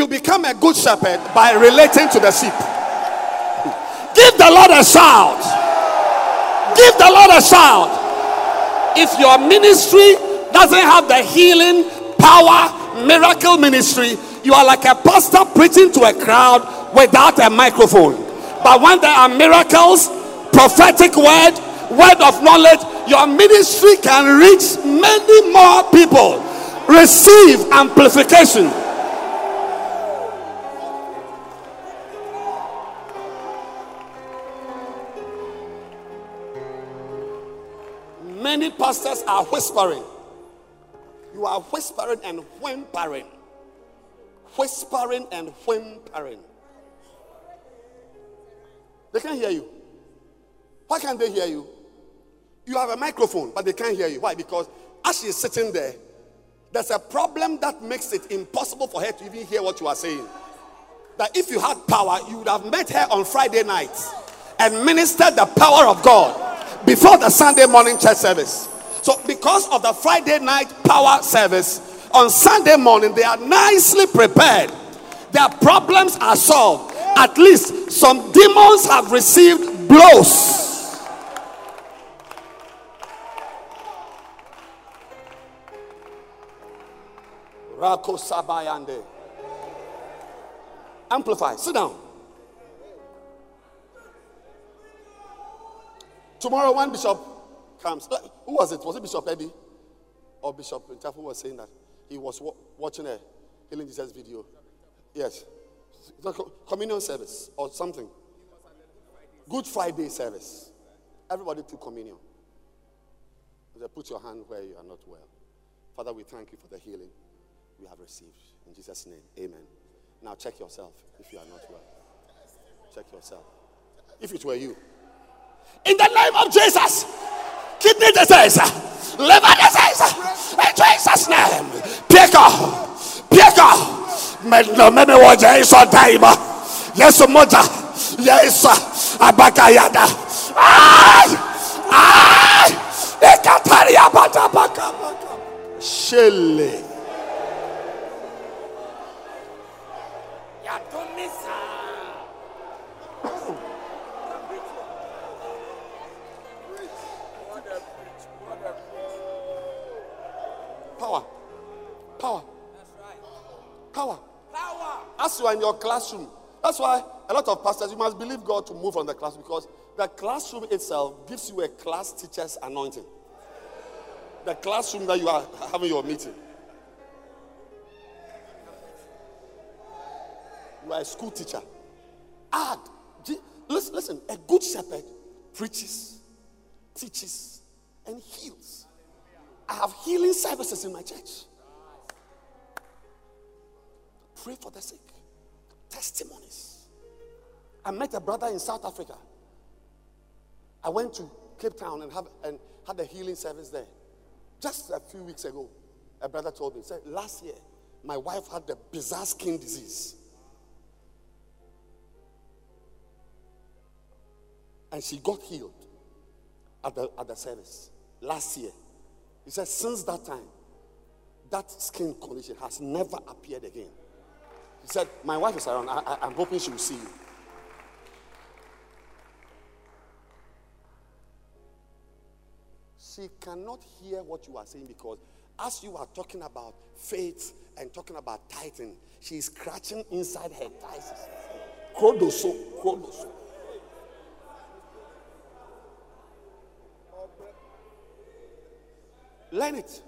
Become a good shepherd by relating to the sheep. Give the Lord a shout. Give the Lord a shout. If your ministry doesn't have the healing power, miracle ministry, you are like a pastor preaching to a crowd without a microphone. But when there are miracles, prophetic word, word of knowledge, your ministry can reach many more people. Receive amplification. Pastors are whispering. You are whispering and whimpering. Whispering and whimpering. They can't hear you. Why can't they hear you? You have a microphone, but they can't hear you. Why? Because as she's sitting there, there's a problem that makes it impossible for her to even hear what you are saying. That if you had power, you would have met her on Friday night and ministered the power of God before the Sunday morning church service. So, because of the Friday night power service, on Sunday morning they are nicely prepared. Their problems are solved. At least some demons have received blows. Rako Sabayande. Amplify. Sit down. Tomorrow, one Bishop comes, who was it? Was it Bishop Eddie or Bishop Ntafu was saying that he was watching a Healing Jesus video? Yes, communion service or something. Good Friday service. Everybody took communion. They put your hand where you are not well. Father, we thank you for the healing we have received. In Jesus' name, amen. Now check yourself if you are not well. Check yourself. If it were you, in the name of Jesus. Kidney disease, liver disease, in Jesus' name. Pick up, pick up. No, maybe what is on time. Yes, moja. Yes, uh, abakayada. Ay, ay. Ekataria bata baka baka. Shele. Power. Power. As you are in your classroom. That's why a lot of pastors, you must believe God to move on the classroom because the classroom itself gives you a class teacher's anointing. The classroom that you are having your meeting. You are a school teacher. Add. Listen, listen, a good shepherd preaches, teaches, and heals. I have healing services in my church. Pray for the sick. Testimonies. I met a brother in South Africa. I went to Cape Town and, have, and had a healing service there. Just a few weeks ago, a brother told me, said, last year, my wife had the bizarre skin disease. And she got healed at the, at the service last year. He said, since that time, that skin condition has never appeared again. He said, My wife is around. I, I, am hoping she will see you. She cannot hear what you are saying because as you are talking about faith and talking about tithing, she is scratching inside her thighs. Krodoso, krodoso. Learn it.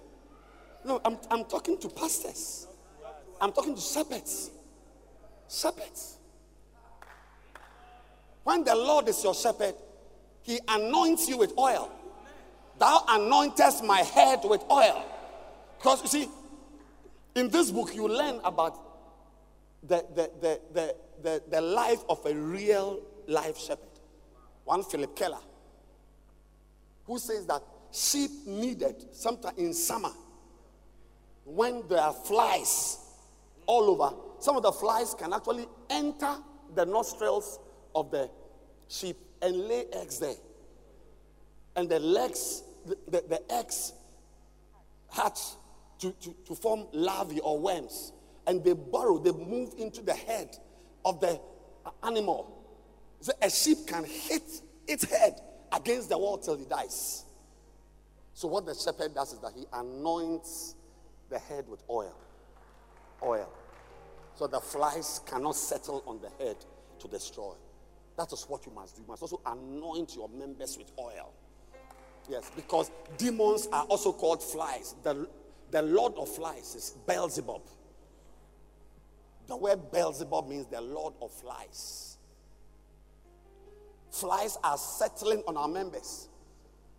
No, I'm, I'm talking to pastors. I'm talking to shepherds. Shepherds. When the Lord is your shepherd, he anoints you with oil. Thou anointest my head with oil. Because you see, in this book, you learn about the, the, the, the, the, the life of a real life shepherd. One Philip Keller, who says that sheep needed sometime in summer when there are flies all over some of the flies can actually enter the nostrils of the sheep and lay eggs there. And the legs, the, the, the eggs hatch to, to, to form larvae or worms. And they burrow, they move into the head of the animal. So a sheep can hit its head against the wall till he dies. So what the shepherd does is that he anoints the head with oil. Oil. So the flies cannot settle on the head to destroy. That is what you must do. You must also anoint your members with oil. Yes, because demons are also called flies. The, the Lord of flies is Beelzebub. The word Beelzebub means the Lord of flies. Flies are settling on our members.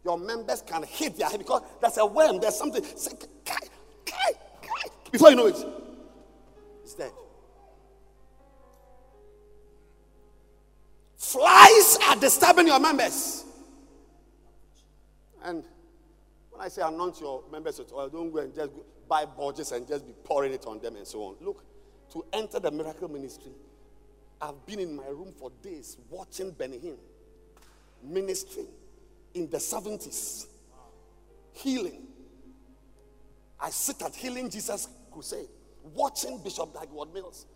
Your members can hit their head because there's a worm, there's something. Before you know it, it's dead. Flies are disturbing your members. And when I say anoint your members with oil, don't go and just go buy budgets and just be pouring it on them and so on. Look, to enter the miracle ministry, I've been in my room for days watching Benny Hinn ministering in the 70s, healing. I sit at Healing Jesus Crusade, watching Bishop Dag Heward-Mills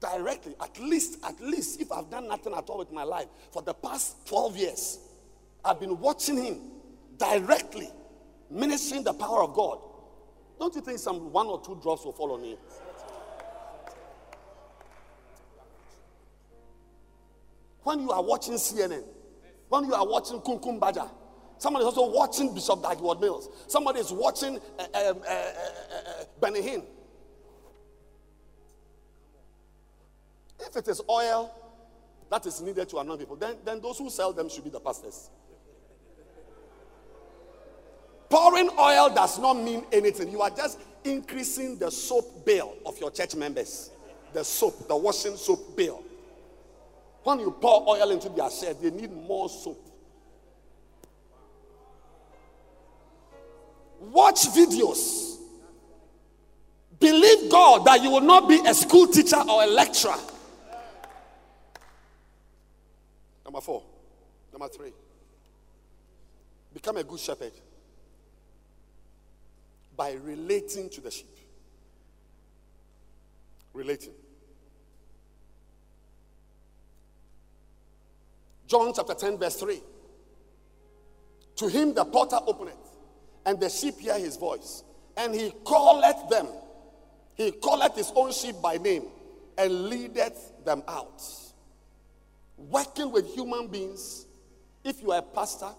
directly, at least, at least, if I've done nothing at all with my life for the past 12 years, I've been watching him directly ministering the power of God. Don't you think some one or two drops will fall on me? When you are watching CNN, when you are watching Kumkum Bhagya, somebody is also watching Bishop Dag Heward-Mills, somebody is watching uh, uh, uh, uh Benny Hinn. If it is oil that is needed to anoint people, then, then those who sell them should be the pastors. Pouring oil does not mean anything. You are just increasing the soap bill of your church members. The soap, the washing soap bill. When you pour oil into their shed, they need more soap. Watch videos. Believe God that you will not be a school teacher or a lecturer. Number four. Number three. Become a good shepherd by relating to the sheep. Relating. John chapter 10, verse 3. To him the porter openeth, and the sheep hear his voice, and he calleth them. He calleth his own sheep by name, and leadeth them out. Working with human beings, if you are a pastor,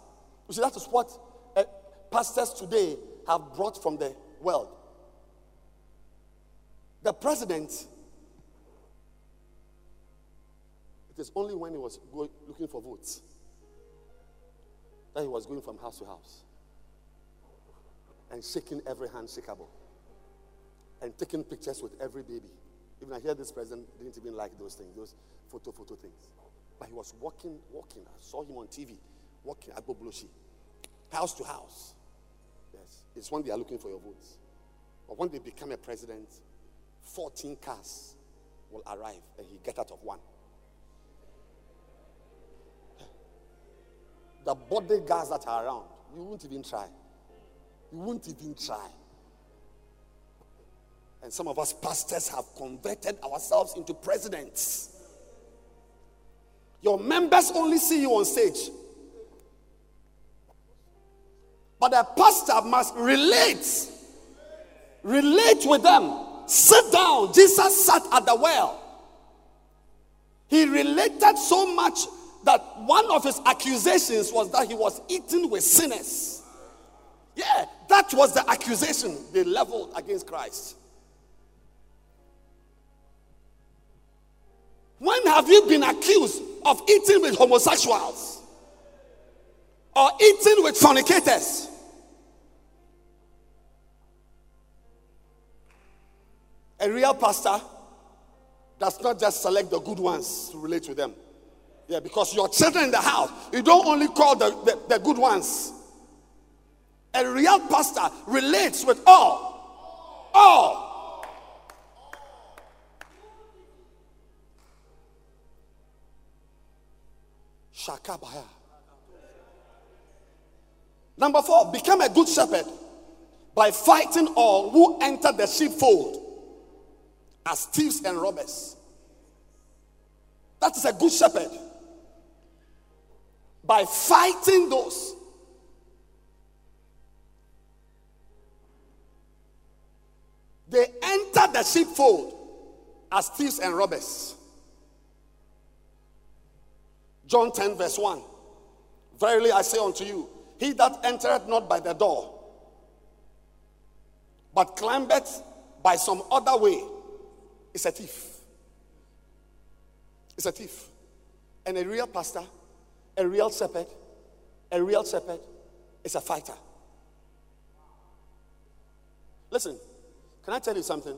you see, that is what uh, pastors today have brought from the world. The president, it is only when he was going, looking for votes that he was going from house to house and shaking every hand shakeable and taking pictures with every baby. Even I hear this president didn't even like those things, those photo, photo things. But he was walking, walking. I saw him on TV, walking at Bobloshi, house to house. Yes, it's when they are looking for your votes. But when they become a president, 14 cars will arrive and he get out of one. The bodyguards that are around, you won't even try. You won't even try. And some of us pastors have converted ourselves into presidents. Your members only see you on stage. But a pastor must relate. Relate with them. Sit down. Jesus sat at the well. He related so much that one of his accusations was that he was eating with sinners. Yeah, that was the accusation they leveled against Christ. When have you been accused of eating with homosexuals or eating with fornicators? A real pastor does not just select the good ones to relate to them. Yeah, because your children in the house, you don't only call the, the, the good ones. A real pastor relates with all. All. Shakabaya. Number four, become a good shepherd by fighting all who enter the sheepfold as thieves and robbers. That is a good shepherd. By fighting those. They enter the sheepfold as thieves and robbers. John 10, verse 1. Verily I say unto you, he that entereth not by the door, but climbeth by some other way, is a thief. Is a thief. And a real pastor, a real shepherd, a real shepherd is a fighter. Listen, can I tell you something?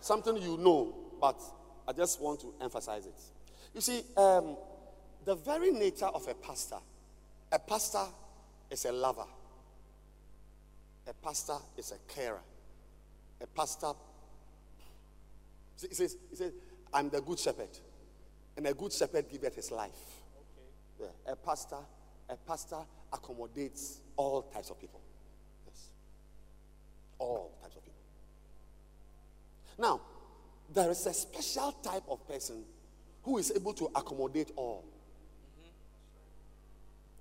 Something you know, but I just want to emphasize it. You see, um, the very nature of a pastor, a pastor is a lover, a pastor is a carer, a pastor. He says, he says, I'm the good shepherd, and a good shepherd giveth his life. Okay. Yeah. A pastor, a pastor accommodates all types of people. Yes. All types of people. Now, there is a special type of person who is able to accommodate all.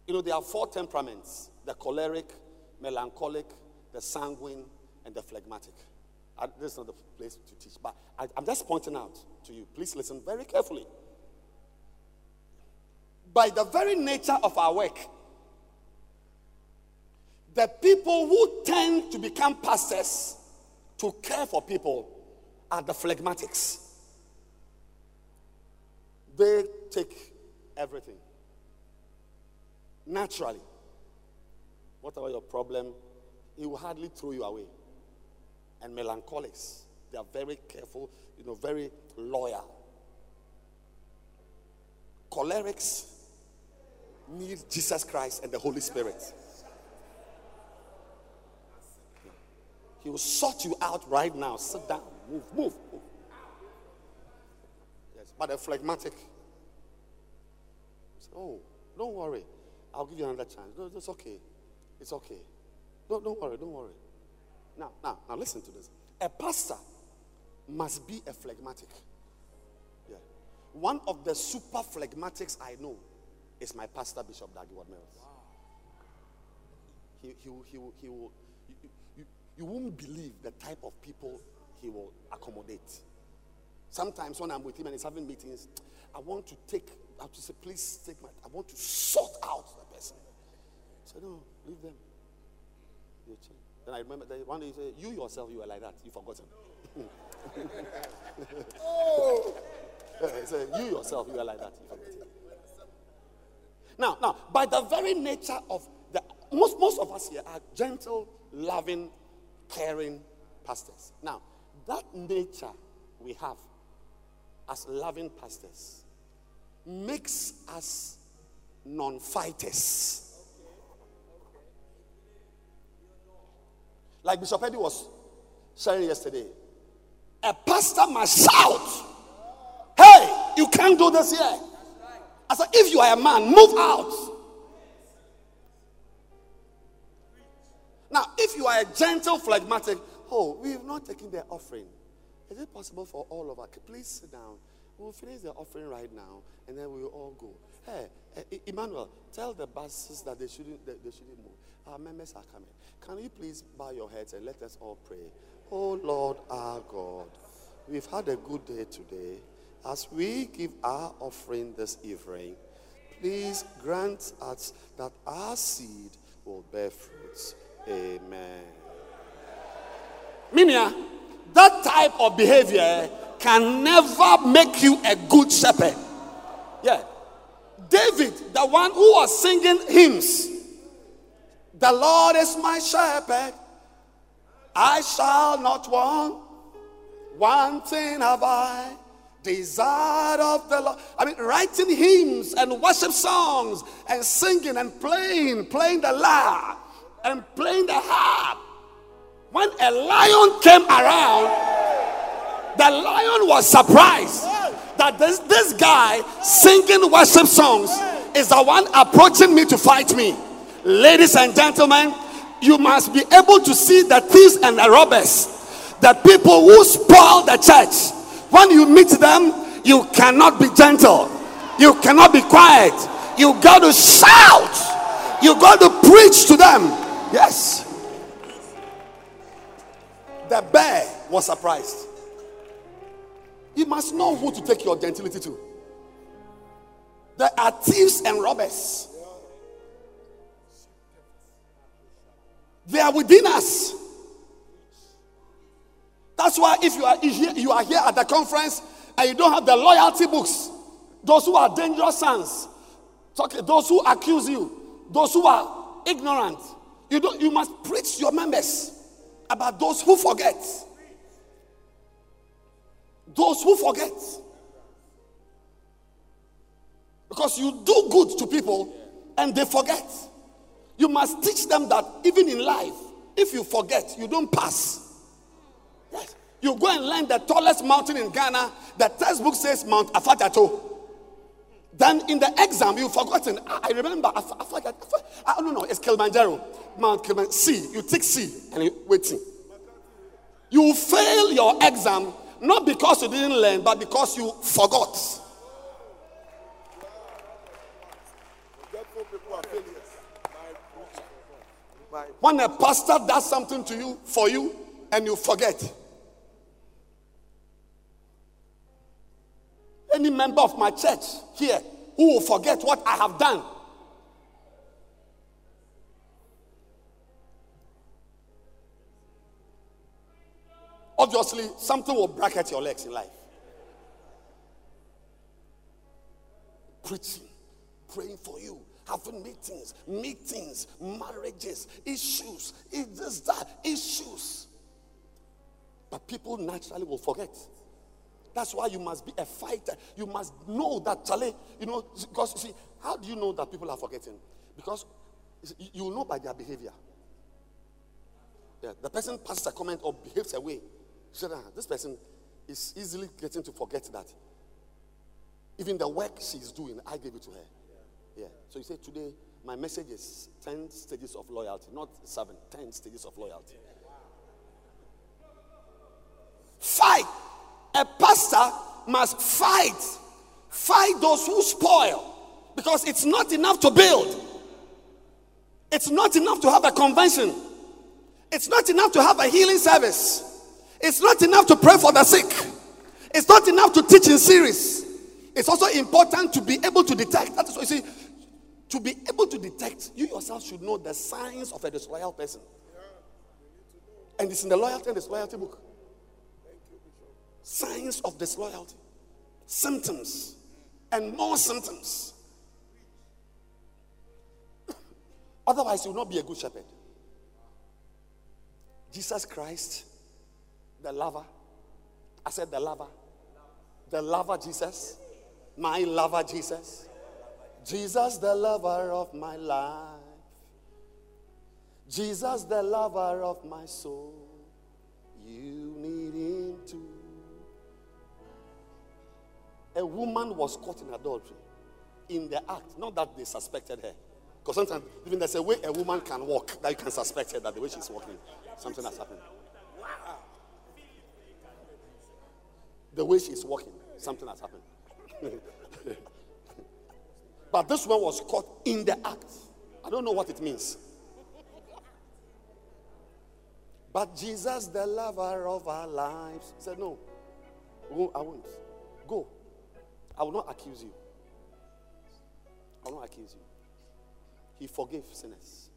You know, there are four temperaments the choleric, melancholic, the sanguine, and the phlegmatic. I, this is not the place to teach, but I, I'm just pointing out to you. Please listen very carefully. By the very nature of our work, the people who tend to become pastors to care for people are the phlegmatics. They take everything naturally. Whatever your problem, he will hardly throw you away. And melancholics, they are very careful, you know, very loyal. Cholerics need Jesus Christ and the Holy Spirit. He will sort you out right now. Sit down. Move, move, move. Yes, but a phlegmatic. Oh, don't worry. I'll give you another chance. No, it's okay. It's okay. Don't, don't worry, don't worry. Now, now, now listen to this. A pastor must be a phlegmatic. Yeah. One of the super phlegmatics I know is my pastor, Bishop Dag Heward-Mills. Wow. He, he, he, he will, you, you, you won't believe the type of people he will accommodate. Sometimes when I'm with him and he's having meetings, I want to take, I have to say, please take my, I want to sort out the person. I said, no, leave them. Then I remember that one day he said, you yourself, you were like that. You've forgotten. oh. said, you yourself, you were like that. You forgotten. Now, now, by the very nature of the, most, most of us here are gentle, loving, caring pastors. Now, that nature we have as loving pastors makes us non Like Bishop Eddie was sharing yesterday. A pastor must shout, Hey, you can't do this here. I said, If you are a man, move out. Now, if you are a gentle, phlegmatic, Oh, we have not taken the offering. Is it possible for all of us? Please sit down. We'll finish the offering right now, and then we'll all go. Hey, Emmanuel, tell the buses that they shouldn't, they, they shouldn't move. Our members are coming. Can you please bow your heads and let us all pray? Oh Lord our God, we've had a good day today. As we give our offering this evening, please grant us that our seed will bear fruits. Amen. Minia, that type of behavior can never make you a good shepherd. Yeah. David, the one who was singing hymns, the Lord is my shepherd, I shall not want. One thing have I desired of the Lord. I mean, writing hymns and worship songs and singing and playing, playing the lyre and playing the harp when a lion came around, the lion was surprised that this, this guy singing worship songs is the one approaching me to fight me. Ladies and gentlemen, you must be able to see the thieves and the robbers, the people who spoil the church. When you meet them, you cannot be gentle, you cannot be quiet, you got to shout, you got to preach to them. Yes. The bear was surprised. You must know who to take your gentility to. There are thieves and robbers. They are within us. That's why if you are here, you are here at the conference and you don't have the loyalty books, those who are dangerous sons, those who accuse you, those who are ignorant, you don't you must preach your members about those who forget. Those who forget. Because you do good to people and they forget. You must teach them that even in life, if you forget, you don't pass. You go and learn the tallest mountain in Ghana. The textbook says Mount Afadjato. Then in the exam, you've forgotten. I remember, Afadjato. I don't know, it's Kilimanjaro. Mount Kilimanjaro. C. You take C and you waiting. You fail your exam not because you didn't learn, but because you forgot. When a pastor does something to you for you and you forget. Any member of my church here who will forget what I have done. Obviously, something will bracket your legs in life. Preaching, praying for you, having meetings, meetings, marriages, issues, it's this, that, issues. But people naturally will forget. That's why you must be a fighter. You must know that, Charlie, you know, because see, how do you know that people are forgetting? Because you know by their behavior. Yeah, the person passes a comment or behaves a way. Said, ah, this person is easily getting to forget that. Even the work she's doing, I gave it to her. Yeah. So you say today, my message is 10 stages of loyalty, not seven, 10 stages of loyalty. Fight. A pastor must fight. Fight those who spoil. Because it's not enough to build. It's not enough to have a convention. It's not enough to have a healing service. It's not enough to pray for the sick. It's not enough to teach in series. It's also important to be able to detect. That is what you see to be able to detect, you yourself should know the signs of a disloyal person. And it's in the loyalty and disloyalty book. Signs of disloyalty, symptoms, and more symptoms. Otherwise, you will not be a good shepherd. Jesus Christ, the lover. I said the lover. The lover Jesus. My lover Jesus Jesus, the lover of my life. Jesus, the lover of my soul. You need him too. A woman was caught in adultery in the act, not that they suspected her. Because sometimes, even there's a way a woman can walk that you can suspect her that the way she's walking, something has happened. The way she's walking, something has happened. But this one was caught in the act. I don't know what it means. But Jesus, the lover of our lives, said, No, I won't. Go. I will not accuse you. I will not accuse you. He forgave sinners.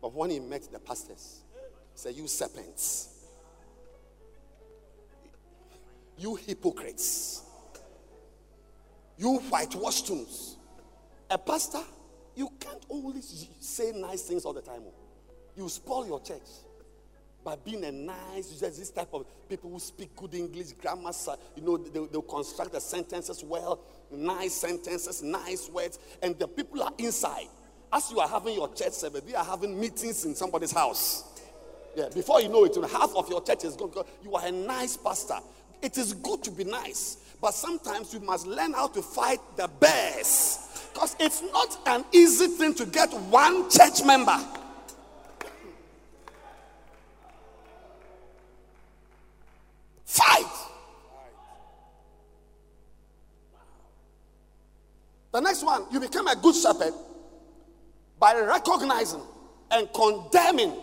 But when he met the pastors, he said, You serpents, you hypocrites. You whitewash tombs. A pastor, you can't only say nice things all the time. Oh. You spoil your church by being a nice, just this type of people who speak good English, grammar, you know, they, they'll construct the sentences well, nice sentences, nice words, and the people are inside. As you are having your church service, they are having meetings in somebody's house. Yeah, before you know it, half of your church is gone. You are a nice pastor. it is good to be nice, but sometimes you must learn how to fight the bears. Because it's not an easy thing to get one church member. Fight. The next one, you become a good shepherd by recognizing and condemning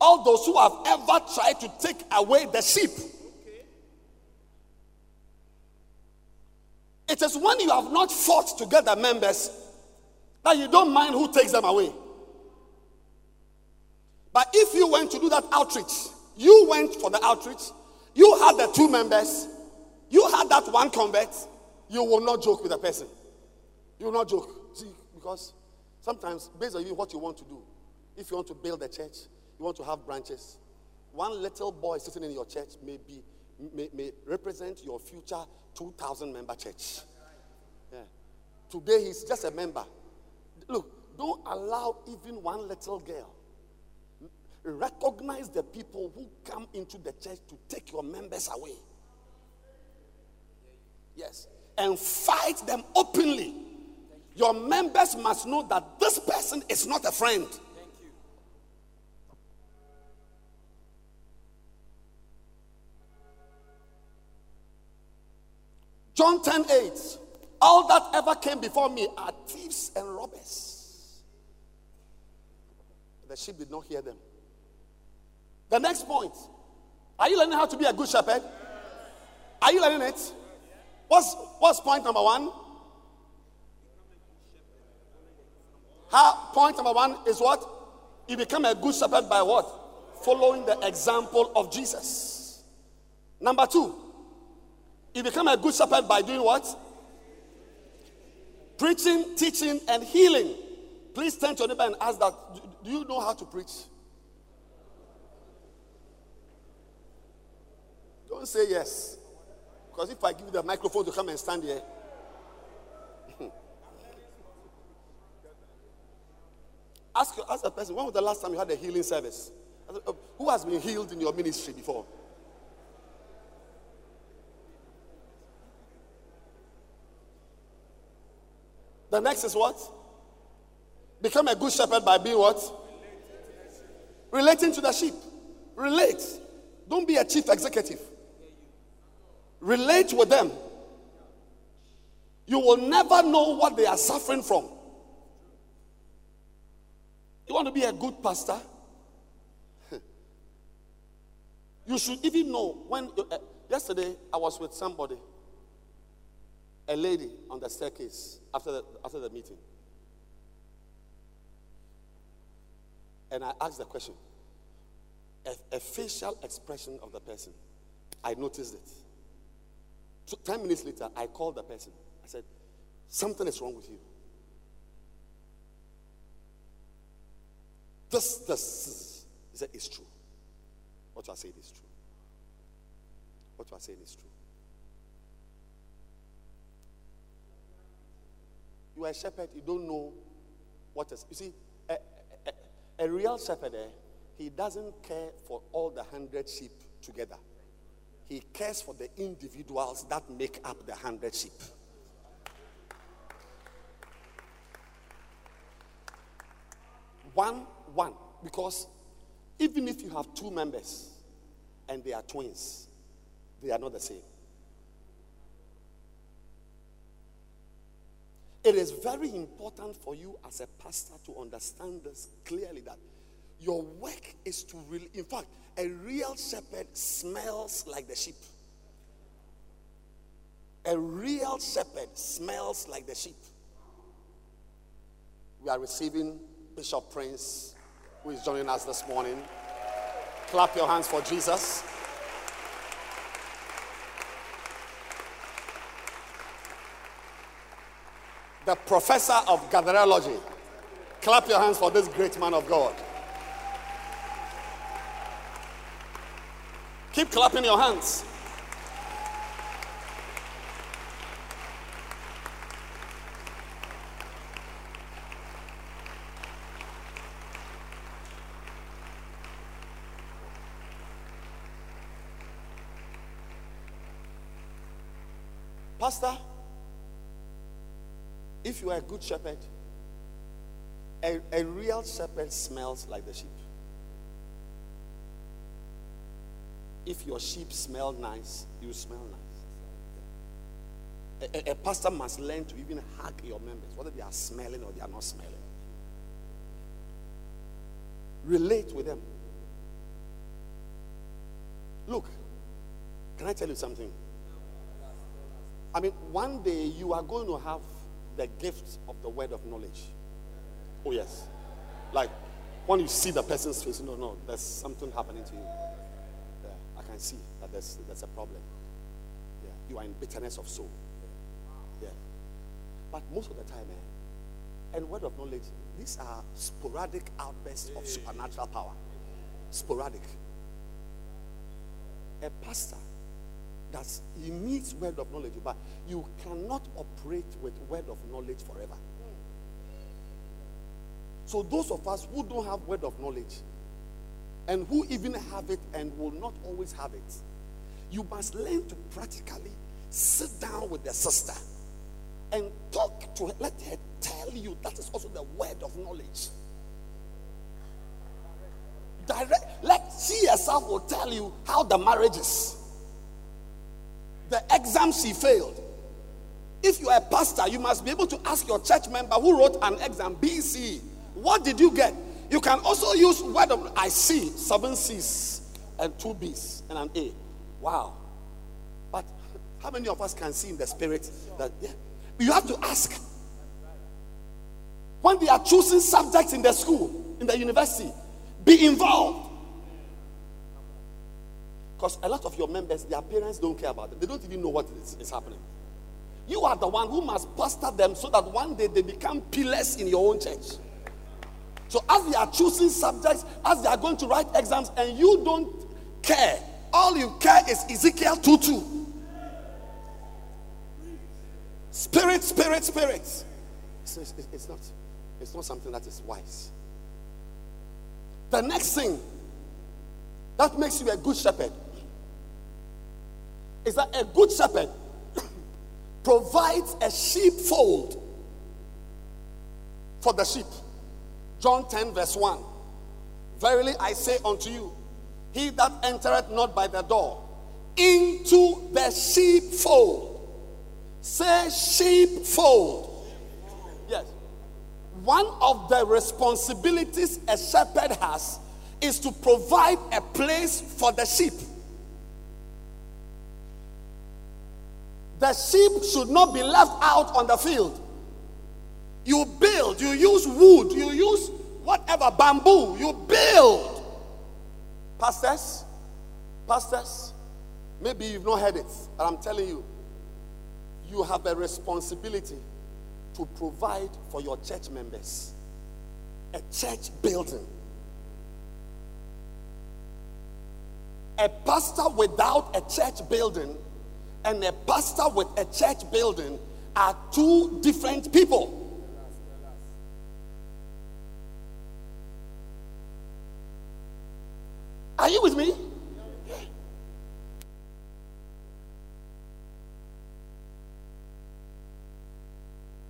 all those who have ever tried to take away the sheep. It is when you have not fought to get the members that you don't mind who takes them away. But if you went to do that outreach, you went for the outreach, you had the two members, you had that one convert, you will not joke with the person. You will not joke. See, because sometimes, based on you, what you want to do, if you want to build a church, you want to have branches, one little boy sitting in your church may be may, may represent your future 2,000 member church. Yeah. Today he's just a member. Look, don't allow even one little girl. Recognize the people who come into the church to take your members away. Yes. And fight them openly. Your members must know that this person is not a friend. John 10 8. All that ever came before me are thieves and robbers. The sheep did not hear them. The next point Are you learning how to be a good shepherd? Are you learning it? What's, what's point number one? How, point number one is what? You become a good shepherd by what? Following the example of Jesus. Number two, you become a good shepherd by doing what? Preaching, teaching, and healing. Please turn to your neighbor and ask that Do you know how to preach? Don't say yes. Because if I give you the microphone to come and stand here, ask, ask a person, when was the last time you had a healing service? Who has been healed in your ministry before? The next is what? Become a good shepherd by being what? Relating to the sheep. Relate. Don't be a chief executive. Relate with them. You will never know what they are suffering from. You want to be a good pastor? you should even know when. Uh, yesterday, I was with somebody a lady on the staircase after the, after the meeting. And I asked the question a, a facial expression of the person. I noticed it. So 10 minutes later, I called the person. I said, Something is wrong with you. This, this, he said, It's true. What you are saying is true. What you are saying is true. You are a shepherd, you don't know what is. You see, a, a, a real shepherd, eh, he doesn't care for all the hundred sheep together. He cares for the individuals that make up the hundred sheep. One, one. Because even if you have two members and they are twins, they are not the same. It is very important for you as a pastor to understand this clearly that your work is to really, in fact, a real shepherd smells like the sheep. A real shepherd smells like the sheep. We are receiving Bishop Prince, who is joining us this morning. Clap your hands for Jesus. The professor of gatherology. Clap your hands for this great man of God. Keep clapping your hands. Pastor, if you are a good shepherd, a, a real shepherd smells like the sheep. If your sheep smell nice, you smell nice. A, a, a pastor must learn to even hug your members, whether they are smelling or they are not smelling. Relate with them. Look, can I tell you something? I mean, one day you are going to have the gift of the word of knowledge. Oh, yes. Like when you see the person's face, no, no, there's something happening to you. Yeah, I can see that there's, there's a problem. Yeah, you are in bitterness of soul. Yeah. But most of the time, eh, and word of knowledge, these are sporadic outbursts of supernatural power. Sporadic. A pastor that he needs word of knowledge, but you cannot operate with word of knowledge forever. So those of us who don't have word of knowledge and who even have it and will not always have it, you must learn to practically sit down with the sister and talk to her. Let her tell you that is also the word of knowledge. Direct, let she herself will tell you how the marriage is. The exam she failed. If you are a pastor, you must be able to ask your church member who wrote an exam, BC, what did you get? You can also use word of I see seven C's and two B's and an A. Wow. But how many of us can see in the spirit that yeah, you have to ask? When they are choosing subjects in the school, in the university, be involved. Because a lot of your members, their parents don't care about it. They don't even know what is, is happening. You are the one who must pastor them so that one day they become pillars in your own church. So as they are choosing subjects, as they are going to write exams, and you don't care, all you care is Ezekiel 2 2. Spirit, spirit, spirit. It's, it's, not, it's not something that is wise. The next thing that makes you a good shepherd is that a good shepherd provides a sheepfold for the sheep. John 10, verse 1. Verily I say unto you, he that entereth not by the door into the sheepfold. Say sheepfold. Yes. One of the responsibilities a shepherd has is to provide a place for the sheep. The sheep should not be left out on the field. You build, you use wood, you use whatever, bamboo, you build. Pastors, pastors, maybe you've not heard it, but I'm telling you, you have a responsibility to provide for your church members a church building. A pastor without a church building and a pastor with a church building are two different people. Are you with me?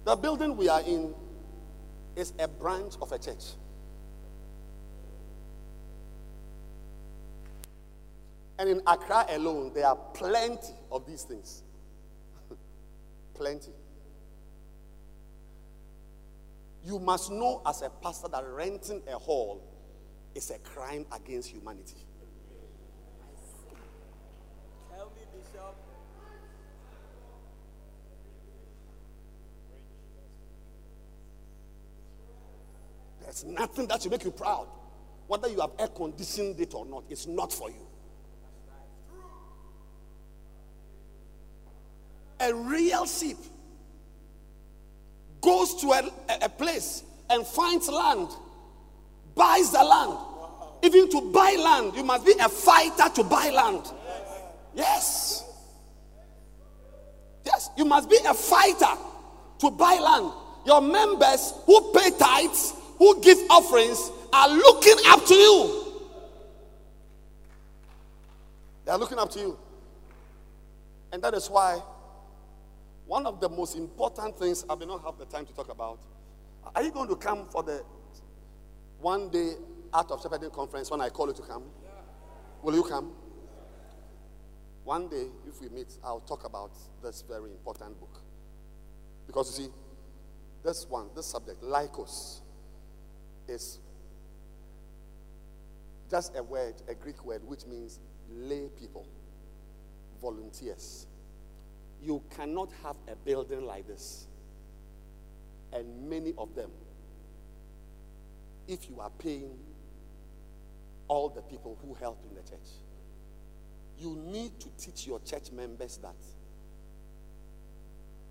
The building we are in is a branch of a church. And in Accra alone, there are plenty of these things. plenty. You must know as a pastor that renting a hall is a crime against humanity. Tell me, Bishop. There's nothing that should make you proud. Whether you have air conditioned it or not, it's not for you. A real sheep goes to a, a place and finds land, buys the land. Even to buy land, you must be a fighter to buy land. Yes. Yes, you must be a fighter to buy land. Your members who pay tithes, who give offerings, are looking up to you. They are looking up to you. And that is why One of the most important things I may not have the time to talk about. Are you going to come for the one day Art of Shepherding conference when I call you to come? Will you come? One day, if we meet, I'll talk about this very important book. Because you see, this one, this subject, Laikos, is just a word, a Greek word, which means lay people, volunteers. You cannot have a building like this, and many of them, if you are paying all the people who help in the church. You need to teach your church members that.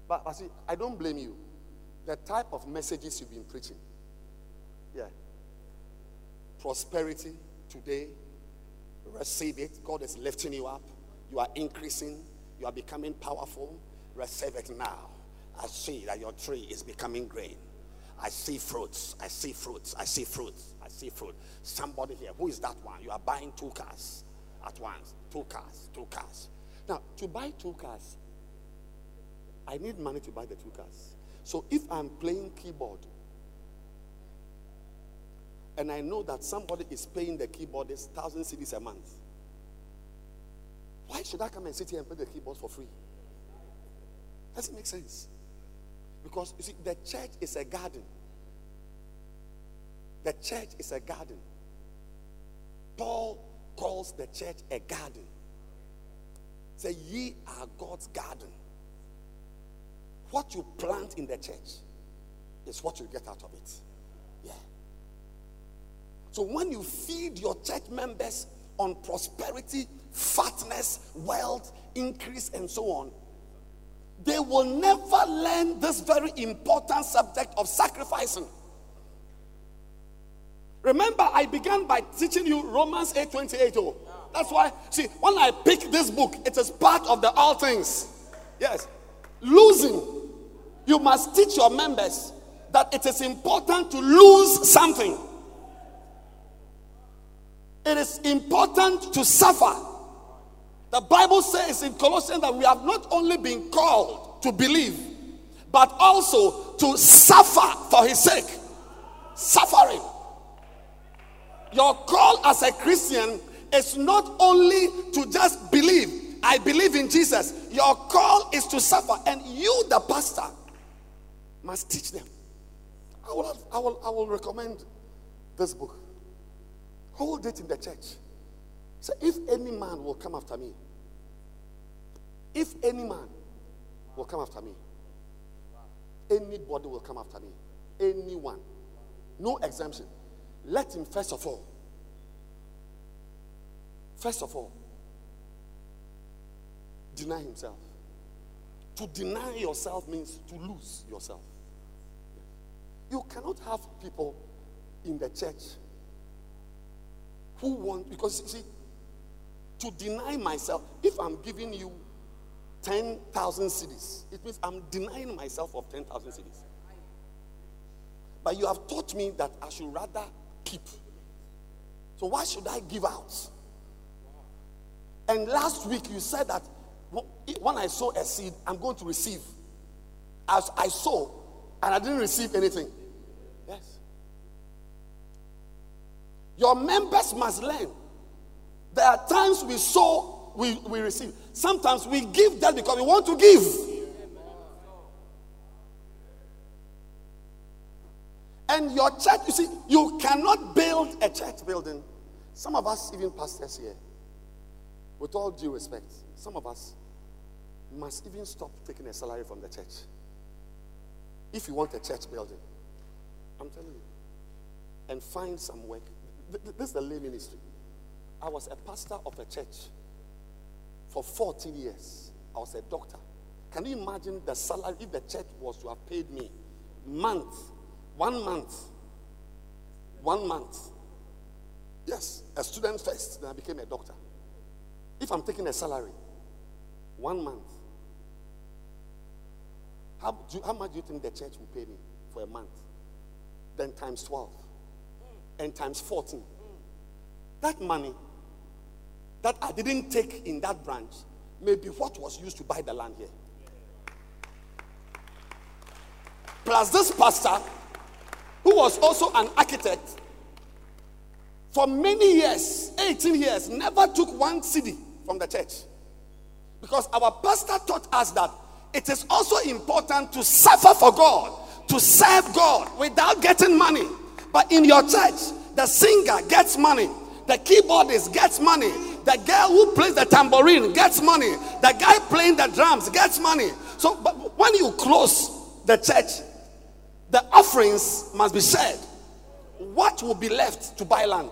But, but see, I don't blame you. The type of messages you've been preaching. Yeah. Prosperity today. Receive it. God is lifting you up. You are increasing. You are becoming powerful. Receive it now. I see that your tree is becoming green. I see fruits. I see fruits. I see fruits. I see fruit. Somebody here, who is that one? You are buying two cars at once. Two cars. Two cars. Now, to buy two cars, I need money to buy the two cars. So if I'm playing keyboard and I know that somebody is paying the keyboardist thousand cedis a month, why should I come and sit here and play the keyboard for free? Doesn't make sense. Because you see, the church is a garden. The church is a garden. Paul calls the church a garden. Say, ye are God's garden. What you plant in the church is what you get out of it. Yeah. So when you feed your church members on prosperity, fatness, wealth, increase, and so on, they will never learn this very important subject of sacrificing. Remember, I began by teaching you Romans 8 28. Oh. That's why, see, when I pick this book, it is part of the all things. Yes. Losing. You must teach your members that it is important to lose something. It is important to suffer. The Bible says in Colossians that we have not only been called to believe, but also to suffer for his sake. Suffering. Your call as a Christian is not only to just believe, I believe in Jesus. Your call is to suffer, and you, the pastor, must teach them. I will, I will, I will recommend this book. Hold it in the church. So if any man will come after me, if any man will come after me, anybody will come after me, anyone, no exemption. Let him first of all, first of all, deny himself. To deny yourself means to lose yourself. You cannot have people in the church who want, because you see, to deny myself, if I'm giving you 10,000 cedis, it means I'm denying myself of 10,000 cedis. But you have taught me that I should rather keep. So why should I give out? And last week you said that when I sow a seed, I'm going to receive. As I sow, and I didn't receive anything. Yes. Your members must learn. There are times we sow, we, we receive. Sometimes we give that because we want to give. And your church, you see, you cannot build a church building. Some of us, even pastors here, with all due respect, some of us must even stop taking a salary from the church. If you want a church building, I'm telling you, and find some work. This is the lay ministry. I was a pastor of a church for 14 years. I was a doctor. Can you imagine the salary if the church was to have paid me month, one month, one month? Yes, a student first, then I became a doctor. If I'm taking a salary, one month, how, do, how much do you think the church will pay me for a month? Then times 12 and times 14. That money that I didn't take in that branch may be what was used to buy the land here. plus this pastor, who was also an architect, for many years, 18 years, never took one cedi from the church. Because our pastor taught us that it is also important to suffer for God, to serve God without getting money. But in your church, the singer gets money, the keyboardist gets money, the girl who plays the tambourine gets money, the guy playing the drums gets money. So, but when you close the church, the offerings must be shared. What will be left to buy land?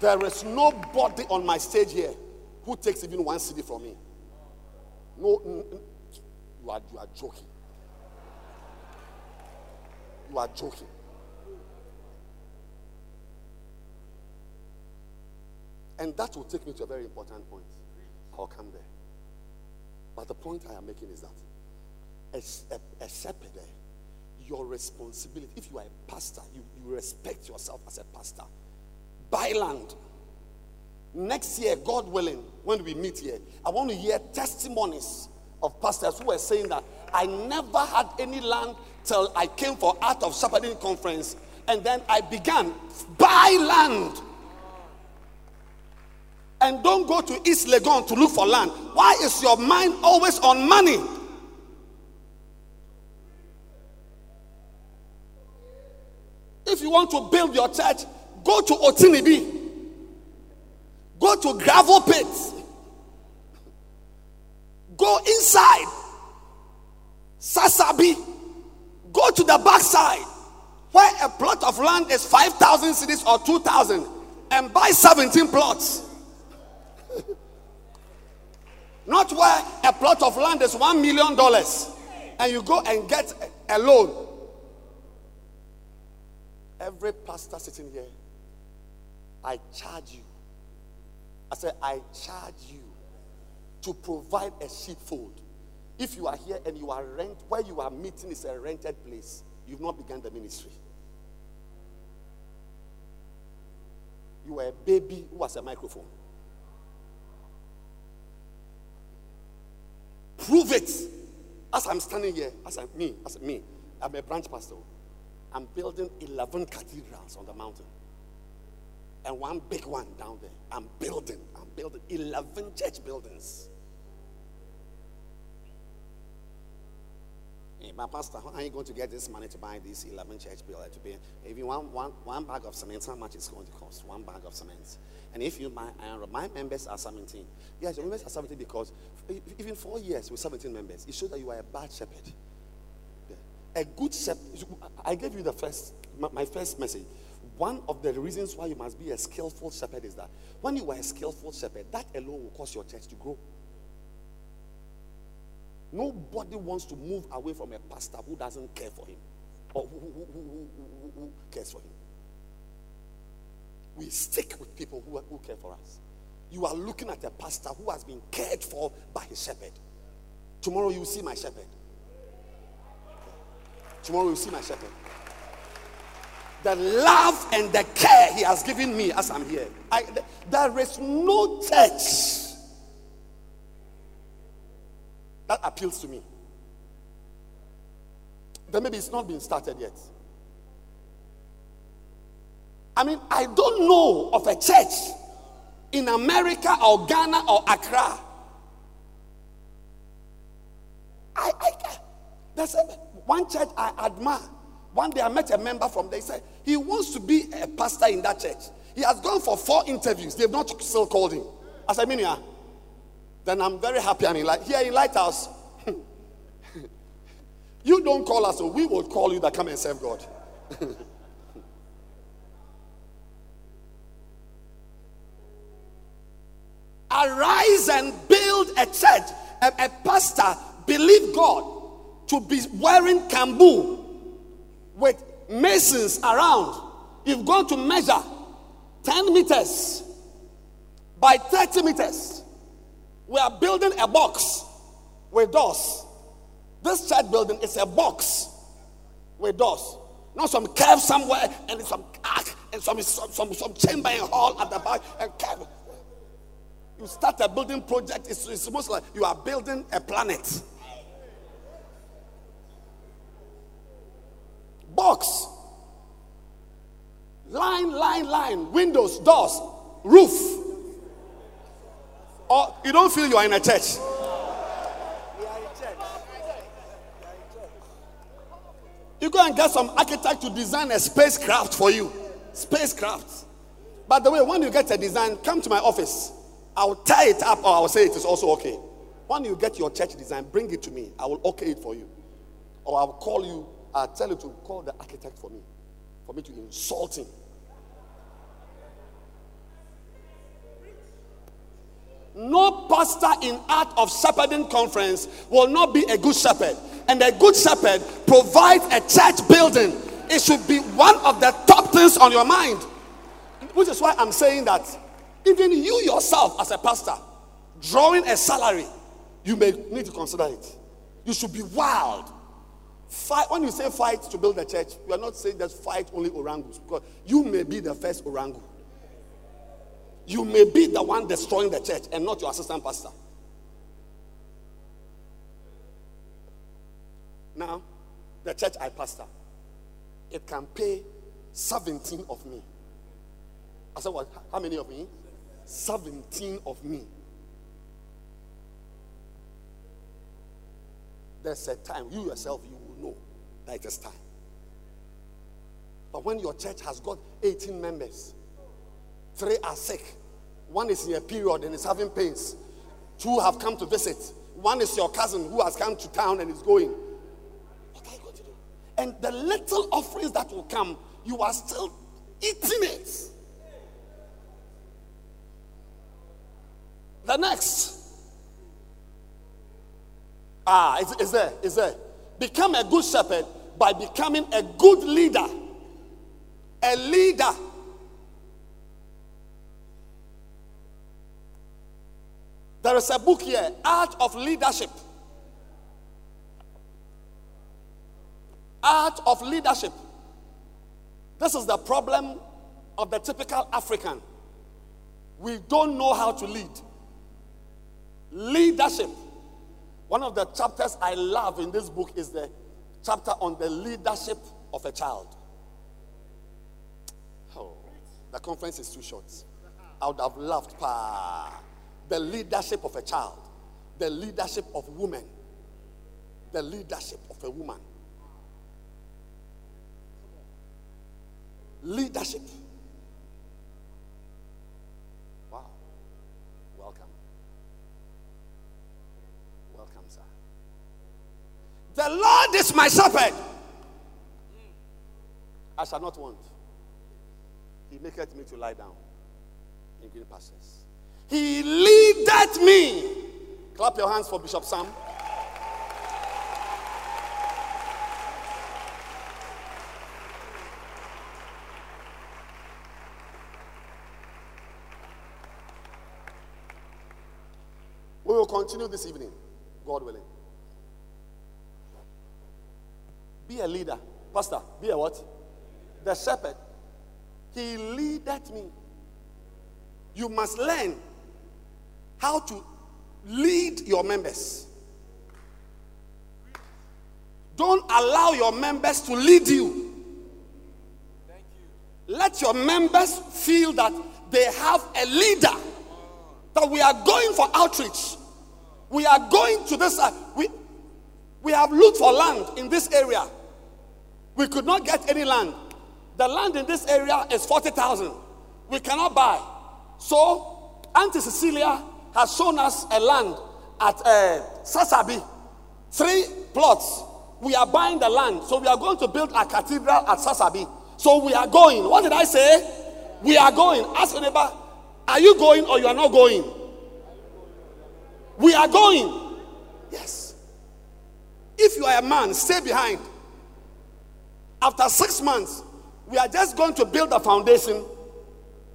There is nobody on my stage here who takes even one cedi from me. No, you are, you are joking. You are joking. And that will take me to a very important point. I'll come there. But the point I am making is that as a, a shepherd, your responsibility, if you are a pastor, you, you respect yourself as a pastor buy land. Next year, God willing, when we meet here, I want to hear testimonies of pastors who were saying that I never had any land till I came for Art of Shepherding conference, and then I began buy land. And don't go to East Legon to look for land. Why is your mind always on money? If you want to build your church, Go to Otinibi. Go to gravel pits. Go inside. Sasabi. Go to the backside where a plot of land is 5,000 cedis or 2,000 and buy 17 plots. Not where a plot of land is $1 million and you go and get a loan. Every pastor sitting here I charge you. I said, I charge you to provide a sheepfold. If you are here and you are rent, where you are meeting is a rented place, you've not begun the ministry. You are a baby who has a microphone. Prove it. As I'm standing here, as I'm me, as me, I'm a branch pastor. I'm building 11 cathedrals on the mountain and one big one down there. I'm building, I'm building 11 church buildings. Hey, my pastor, how are you going to get this money to buy these 11 church buildings? To be, if you want one, one bag of cement, how much is going to cost? One bag of cement. And if you, my, uh, my members are 17. Yes, your members are 17 because even four years with 17 members, it shows that you are a bad shepherd. A good shepherd, I gave you the first, my, my first message one of the reasons why you must be a skillful shepherd is that when you are a skillful shepherd, that alone will cause your church to grow. Nobody wants to move away from a pastor who doesn't care for him or who, who, who, who cares for him. We stick with people who, who care for us. You are looking at a pastor who has been cared for by his shepherd. Tomorrow you will see my shepherd. Tomorrow you will see my shepherd the love and the care he has given me as I'm here. I, there is no church that appeals to me. Then maybe it's not been started yet. I mean, I don't know of a church in America or Ghana or Accra. I, I, there's a, one church I admire one day I met a member from there. He said he wants to be a pastor in that church. He has gone for four interviews. They've not still called him. I said, Minia, then I'm very happy. I mean, like here in Lighthouse, you don't call us, so we will call you that come and serve God. Arise and build a church. A, a pastor believe God to be wearing kambu with masons around, you've gone to measure 10 meters by 30 meters. We are building a box with doors. This church building is a box with doors. Not some cave somewhere and some ark and some, some, some, some chamber and hall at the back and cave. You start a building project, it's, it's almost like you are building a planet. Box. Line, line, line. Windows, doors, roof. Or you don't feel you are in a church. You go and get some architect to design a spacecraft for you. Spacecraft. By the way, when you get a design, come to my office. I'll tie it up or I'll say it is also okay. When you get your church design, bring it to me. I will okay it for you. Or I'll call you, I'll tell you to call the architect for me, for me to insult him. No pastor in Art of Shepherding Conference will not be a good shepherd. And a good shepherd provides a church building. It should be one of the top things on your mind. Which is why I'm saying that even you yourself, as a pastor, drawing a salary, you may need to consider it. You should be wild. Fight, when you say fight to build a church, you are not saying just fight only orangus because you may be the first orangu. You may be the one destroying the church and not your assistant pastor. Now, the church I pastor, it can pay 17 of me. I said, what? How many of me? 17 of me. There's a time, you yourself, you that it is time. But when your church has got 18 members, Three are sick. One is in a period and is having pains. Two have come to visit. One is your cousin who has come to town and is going. What are you going to do? And the little offerings that will come, you are still eating it. The next. Ah, is, is there? Is there? Become a good shepherd by becoming a good leader. A leader There is a book here, Art of Leadership. Art of Leadership. This is the problem of the typical African. We don't know how to lead. Leadership. One of the chapters I love in this book is the chapter on the leadership of a child. Oh, the conference is too short. I would have loved. Pa the leadership of a child, the leadership of women, the leadership of a woman. Leadership. The Lord is my shepherd. I shall not want. He maketh me to lie down in green pastures. He leadeth me. Clap your hands for Bishop Sam. We will continue this evening, God willing. Be a leader. Pastor, be a what? The shepherd. He leadeth me. You must learn how to lead your members. Don't allow your members to lead you. Thank you. Let your members feel that they have a leader. That we are going for outreach. We are going to this. Uh, we, we have looked for land in this area. We could not get any land. The land in this area is 40,000. We cannot buy. So, Auntie Cecilia has shown us a land at uh, Sasabi, three plots. We are buying the land, so we are going to build a cathedral at Sasabi. So we are going. What did I say? We are going. Ask your neighbor, are you going or you are not going? We are going. Yes. If you are a man, stay behind. After six months, we are just going to build a foundation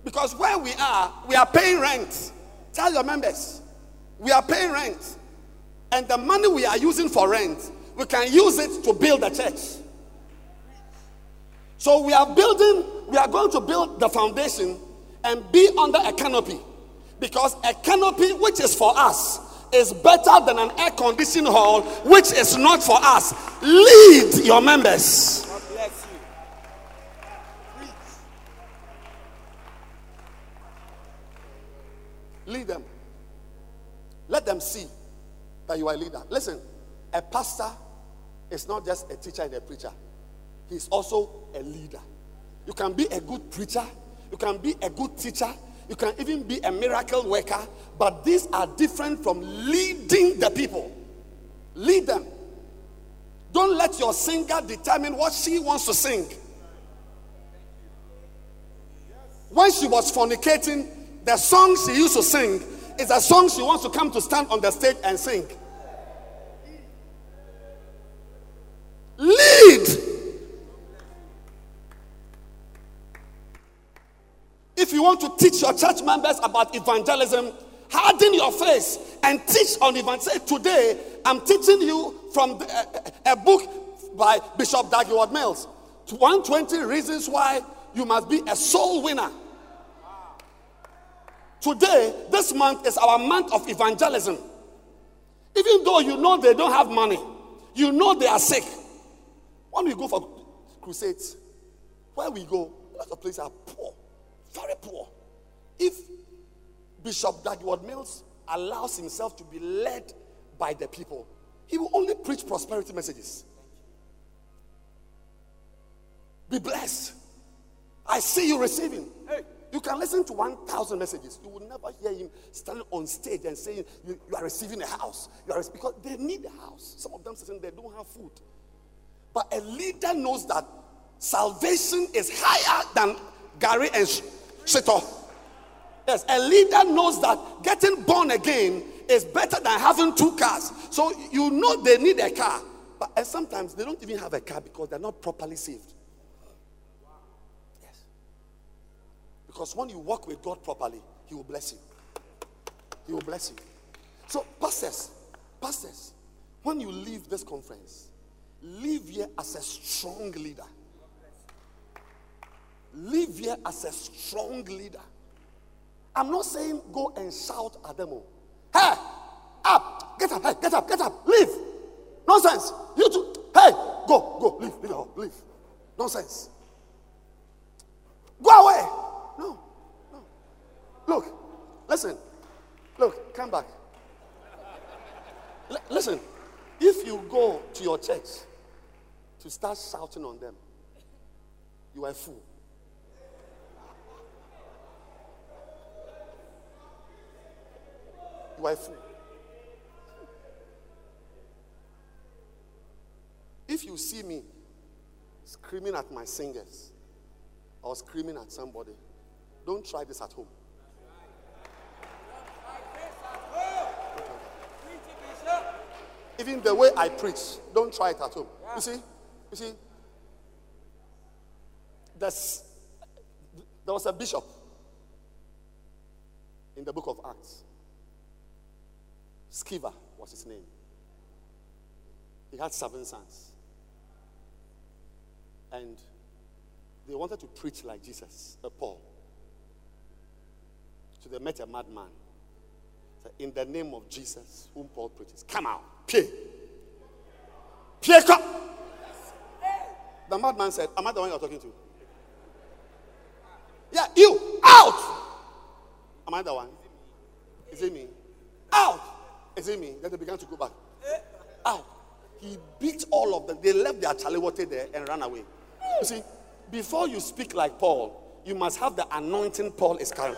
because where we are, we are paying rent. Tell your members, we are paying rent. And the money we are using for rent, we can use it to build a church. So we are building, we are going to build the foundation and be under a canopy. Because a canopy which is for us is better than an air conditioned hall which is not for us. Lead your members. God bless you. Lead them. Let them see that you are a leader. Listen, a pastor is not just a teacher and a preacher, he's also a leader. You can be a good preacher, you can be a good teacher, you can even be a miracle worker, but these are different from leading the people. Lead them. Don't let your singer determine what she wants to sing. When she was fornicating, the song she used to sing is a song she wants to come to stand on the stage and sing. Lead. If you want to teach your church members about evangelism, harden your face and teach on evangelism. Say, today I'm teaching you from the, a, a book by Bishop Dag Heward-Mills. 120 reasons why you must be a soul winner. Today, this month is our month of evangelism. Even though you know they don't have money, you know they are sick. When we go for crusades, where we go, a lot of places are poor, very poor. If Bishop Dag Heward-Mills allows himself to be led by the people, he will only preach prosperity messages. Be blessed. I see you receiving. You can listen to 1,000 messages. You will never hear him standing on stage and saying, You, you are receiving a house. You are, because they need a house. Some of them saying they don't have food. But a leader knows that salvation is higher than gari and Shito. Yes, a leader knows that getting born again is better than having two cars. So you know they need a car. But and sometimes they don't even have a car because they're not properly saved. Because when you walk with God properly, He will bless you. He will bless you. So, pastors, pastors, when you leave this conference, leave here as a strong leader. Leave here as a strong leader. I'm not saying go and shout at them all. Hey, up, get up, hey, get up, get up, leave. Nonsense. You too. Hey, go, go, leave, leave, leave. Nonsense. Go away. No, no. Look, listen. Look, come back. L- listen, if you go to your church to start shouting on them, you are a fool. You are a fool. If you see me screaming at my singers or screaming at somebody, don't try this at home. Even the way I preach, don't try it at home. You see, you see, there's, there was a bishop in the book of Acts. Sceva was his name. He had seven sons. And they wanted to preach like Jesus, uh, Paul. So they met a madman. Said, In the name of Jesus, whom Paul preaches, come out. Pay. Pay come. The madman said, Am I the one you're talking to? Yeah, you out. Am I the one? Is it me? Out. Is it me? Then they began to go back. Out. He beat all of them. They left their chaliwote there and ran away. You see, before you speak like Paul, you must have the anointing Paul is carrying.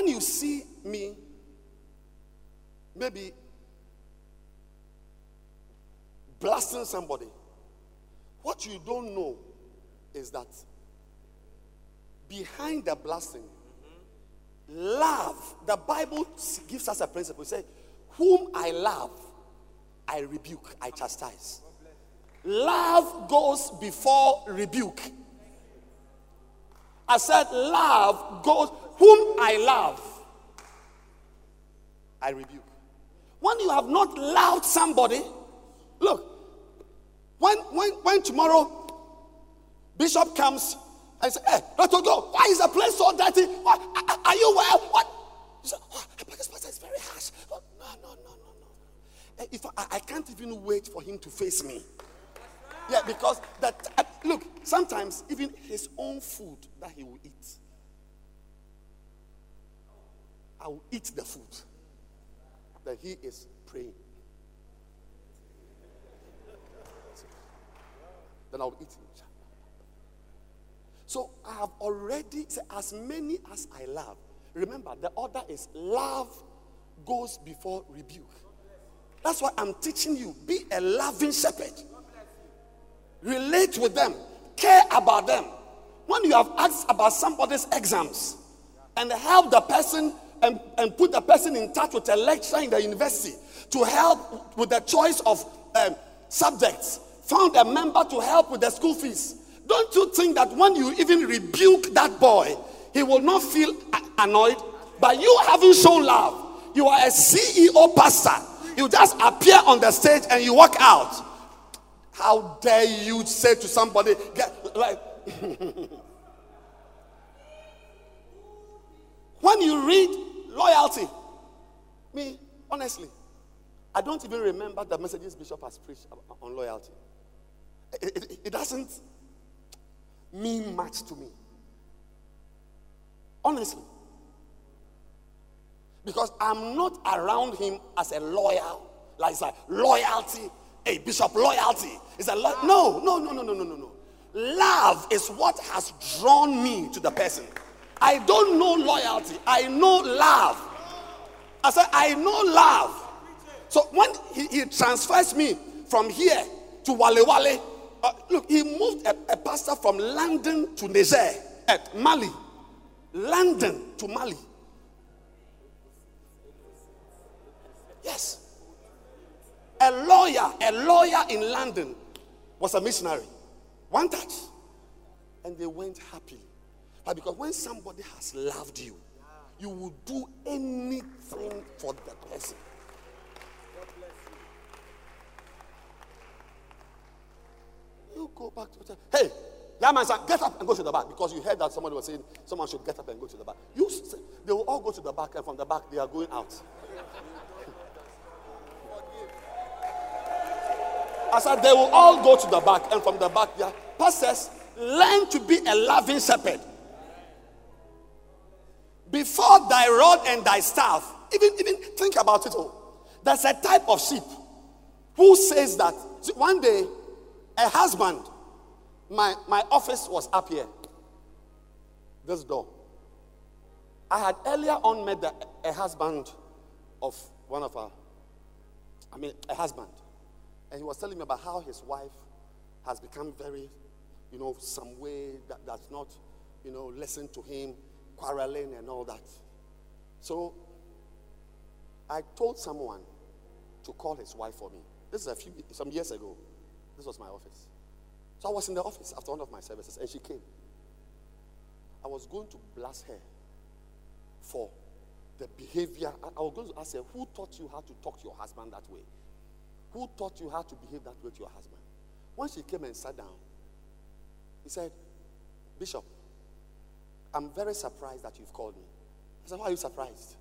When you see me, maybe blasting somebody, what you don't know is that behind the blasting, love, the Bible gives us a principle. It says, Whom I love, I rebuke, I chastise. Love goes before rebuke. I said, Love goes, whom I love, I rebuke. When you have not loved somebody, look, when, when, when tomorrow Bishop comes and says, Hey, eh, Dr. Go, why is the place so dirty? Are, you well? What? He said, oh, This pastor is very harsh. Oh, no, no, no, no, no. Eh, if I, I can't even wait for him to face me. Yeah, because that uh, look, sometimes even his own food that he will eat, I will eat the food that he is praying. Then I'll eat it. So I have already said, as many as I love. Remember, the order is love goes before rebuke. That's why I'm teaching you be a loving shepherd relate with them, care about them. When you have asked about somebody's exams and help the person and, and put the person in touch with a lecturer in the university to help with the choice of um, subjects, found a member to help with the school fees. Don't you think that when you even rebuke that boy, he will not feel annoyed? But you haven't shown love. You are a CEO pastor. You just appear on the stage and you walk out. How dare you say to somebody, get like when you read loyalty, me, honestly, I don't even remember the messages Bishop has preached uh, on loyalty. It, it, it doesn't mean much to me. Honestly. Because I'm not around him as a loyal, like, like loyalty Hey, Bishop, loyalty is a lo- no, no, no, no, no, no, no, no. Love is what has drawn me to the person. I don't know loyalty. I know love. I said, I know love. So when he, he transfers me from here to Wale Wale, uh, look, he moved a, a, pastor from London to Niger, at Mali. London to Mali. Yes. A lawyer, a lawyer in London was a missionary. One touch. And they went happily. Because when somebody has loved you, you will do anything for the person. You go back to the Hey, yeah, man, son, get up and go to the back because you heard that somebody was saying someone should get up and go to the back. You, they will all go to the back, and from the back they are going out. I said, they will all go to the back, and from the back, yeah. Pastors, learn to be a loving shepherd. Before thy rod and thy staff, even, even think about it all. There's a type of sheep who says that one day a husband, my, my office was up here, this door. I had earlier on met the, a husband of one of our, I mean, a husband. And he was telling me about how his wife has become very, you know, some way that, that's not, you know, listen to him, quarreling and all that. So I told someone to call his wife for me. This is a few some years ago. This was my office. So I was in the office after one of my services, and she came. I was going to blast her for the behavior. I was going to ask her, who taught you how to talk to your husband that way? Who taught you how to behave that way to your husband? When she came and sat down, he said, Bishop, I'm very surprised that you've called me. I said, Why are you surprised?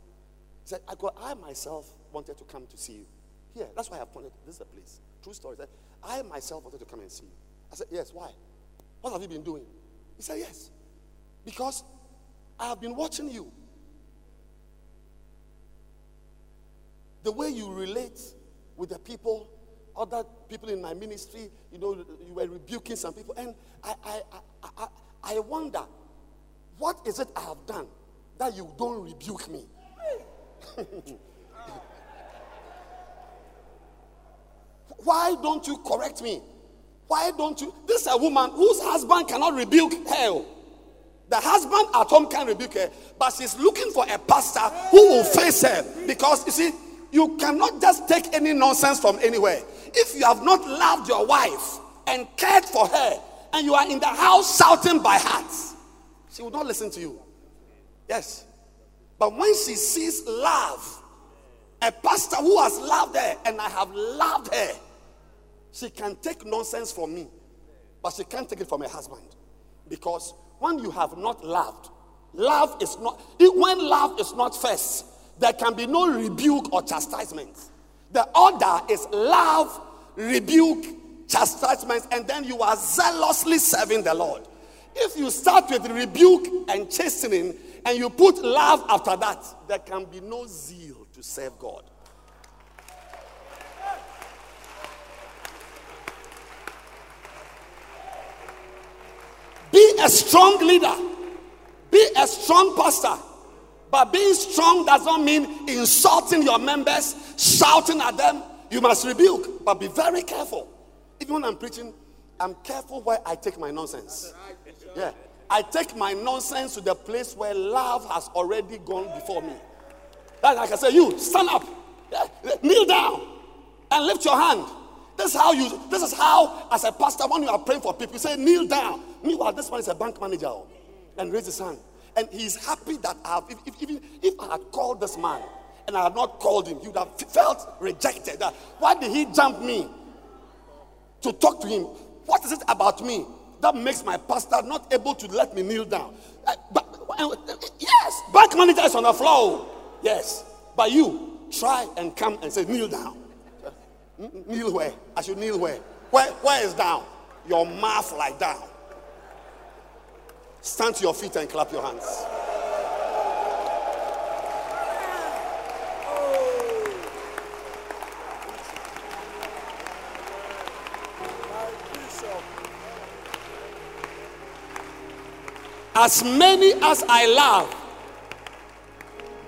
He said, I, got, I myself wanted to come to see you. Here, that's why I pointed. This is the place. True story. Said, I myself wanted to come and see you. I said, Yes, why? What have you been doing? He said, Yes. Because I have been watching you. The way you relate with the people, other people in my ministry, you know, you were rebuking some people. And I, I, I, I, I wonder, what is it I have done that you don't rebuke me? Why don't you correct me? Why don't you? This is a woman whose husband cannot rebuke her. The husband at home can rebuke her, but she's looking for a pastor who will face her because you see, you cannot just take any nonsense from anywhere. If you have not loved your wife and cared for her, and you are in the house shouting by heart, she will not listen to you. Yes. But when she sees love, a pastor who has loved her and I have loved her, she can take nonsense from me, but she can't take it from her husband. Because when you have not loved, love is not, when love is not first, there can be no rebuke or chastisement. The order is love, rebuke, chastisement, and then you are zealously serving the Lord. If you start with rebuke and chastening and you put love after that, there can be no zeal to serve God. Be a strong leader, be a strong pastor. But being strong does not mean insulting your members, shouting at them. You must rebuke, but be very careful. Even when I'm preaching, I'm careful where I take my nonsense. Yeah. I take my nonsense to the place where love has already gone before me. That's like I say, you stand up, yeah, kneel down, and lift your hand. This is how you. This is how, as a pastor, when you are praying for people, you say, kneel down. Meanwhile, this one is a bank manager, oh, and raise his hand, and he's happy that I have. If, if, even if I had called this man and I had not called him, he would have felt rejected. Why did he jump me to talk to him? What is it about me that makes my pastor not able to let me kneel down? Uh, but, uh, yes, bank manager is on the floor. Yes, but you try and come and say kneel down. Kneel where? I should kneel where? Where, where is down? Your mouth like down. Stand to your feet and clap your hands. As many as I love,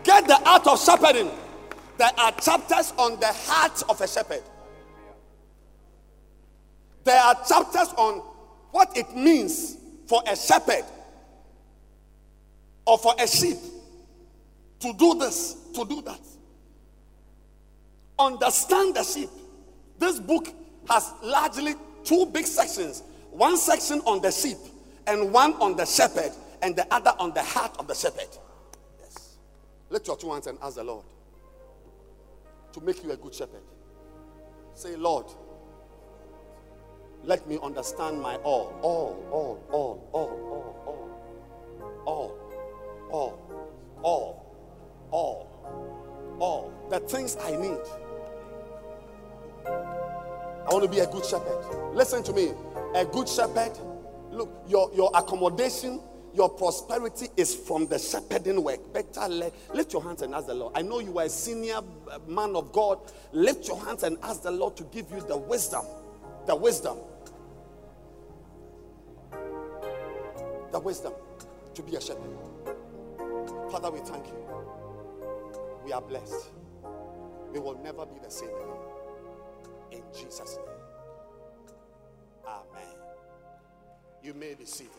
get the art of shepherding. There are chapters on the heart of a shepherd. There are chapters on what it means for a shepherd or for a sheep to do this, to do that. Understand the sheep. This book has largely two big sections one section on the sheep, and one on the shepherd, and the other on the heart of the shepherd. Yes. Lift your two hands and ask the Lord to make you a good shepherd. Say, Lord, let me understand my all, all, all, all, all, all, all, all, all, all, all, all, the things I need. I want to be a good shepherd. Listen to me. A good shepherd, look, your, your accommodation, your prosperity is from the shepherding work. Better let, lift your hands and ask the Lord. I know you are a senior uh, man of God. Lift your hands and ask the Lord to give you the wisdom. The wisdom the wisdom to be a shepherd. Father, we thank you. We are blessed. We will never be the same again. In Jesus' name. Amen. You may be seated.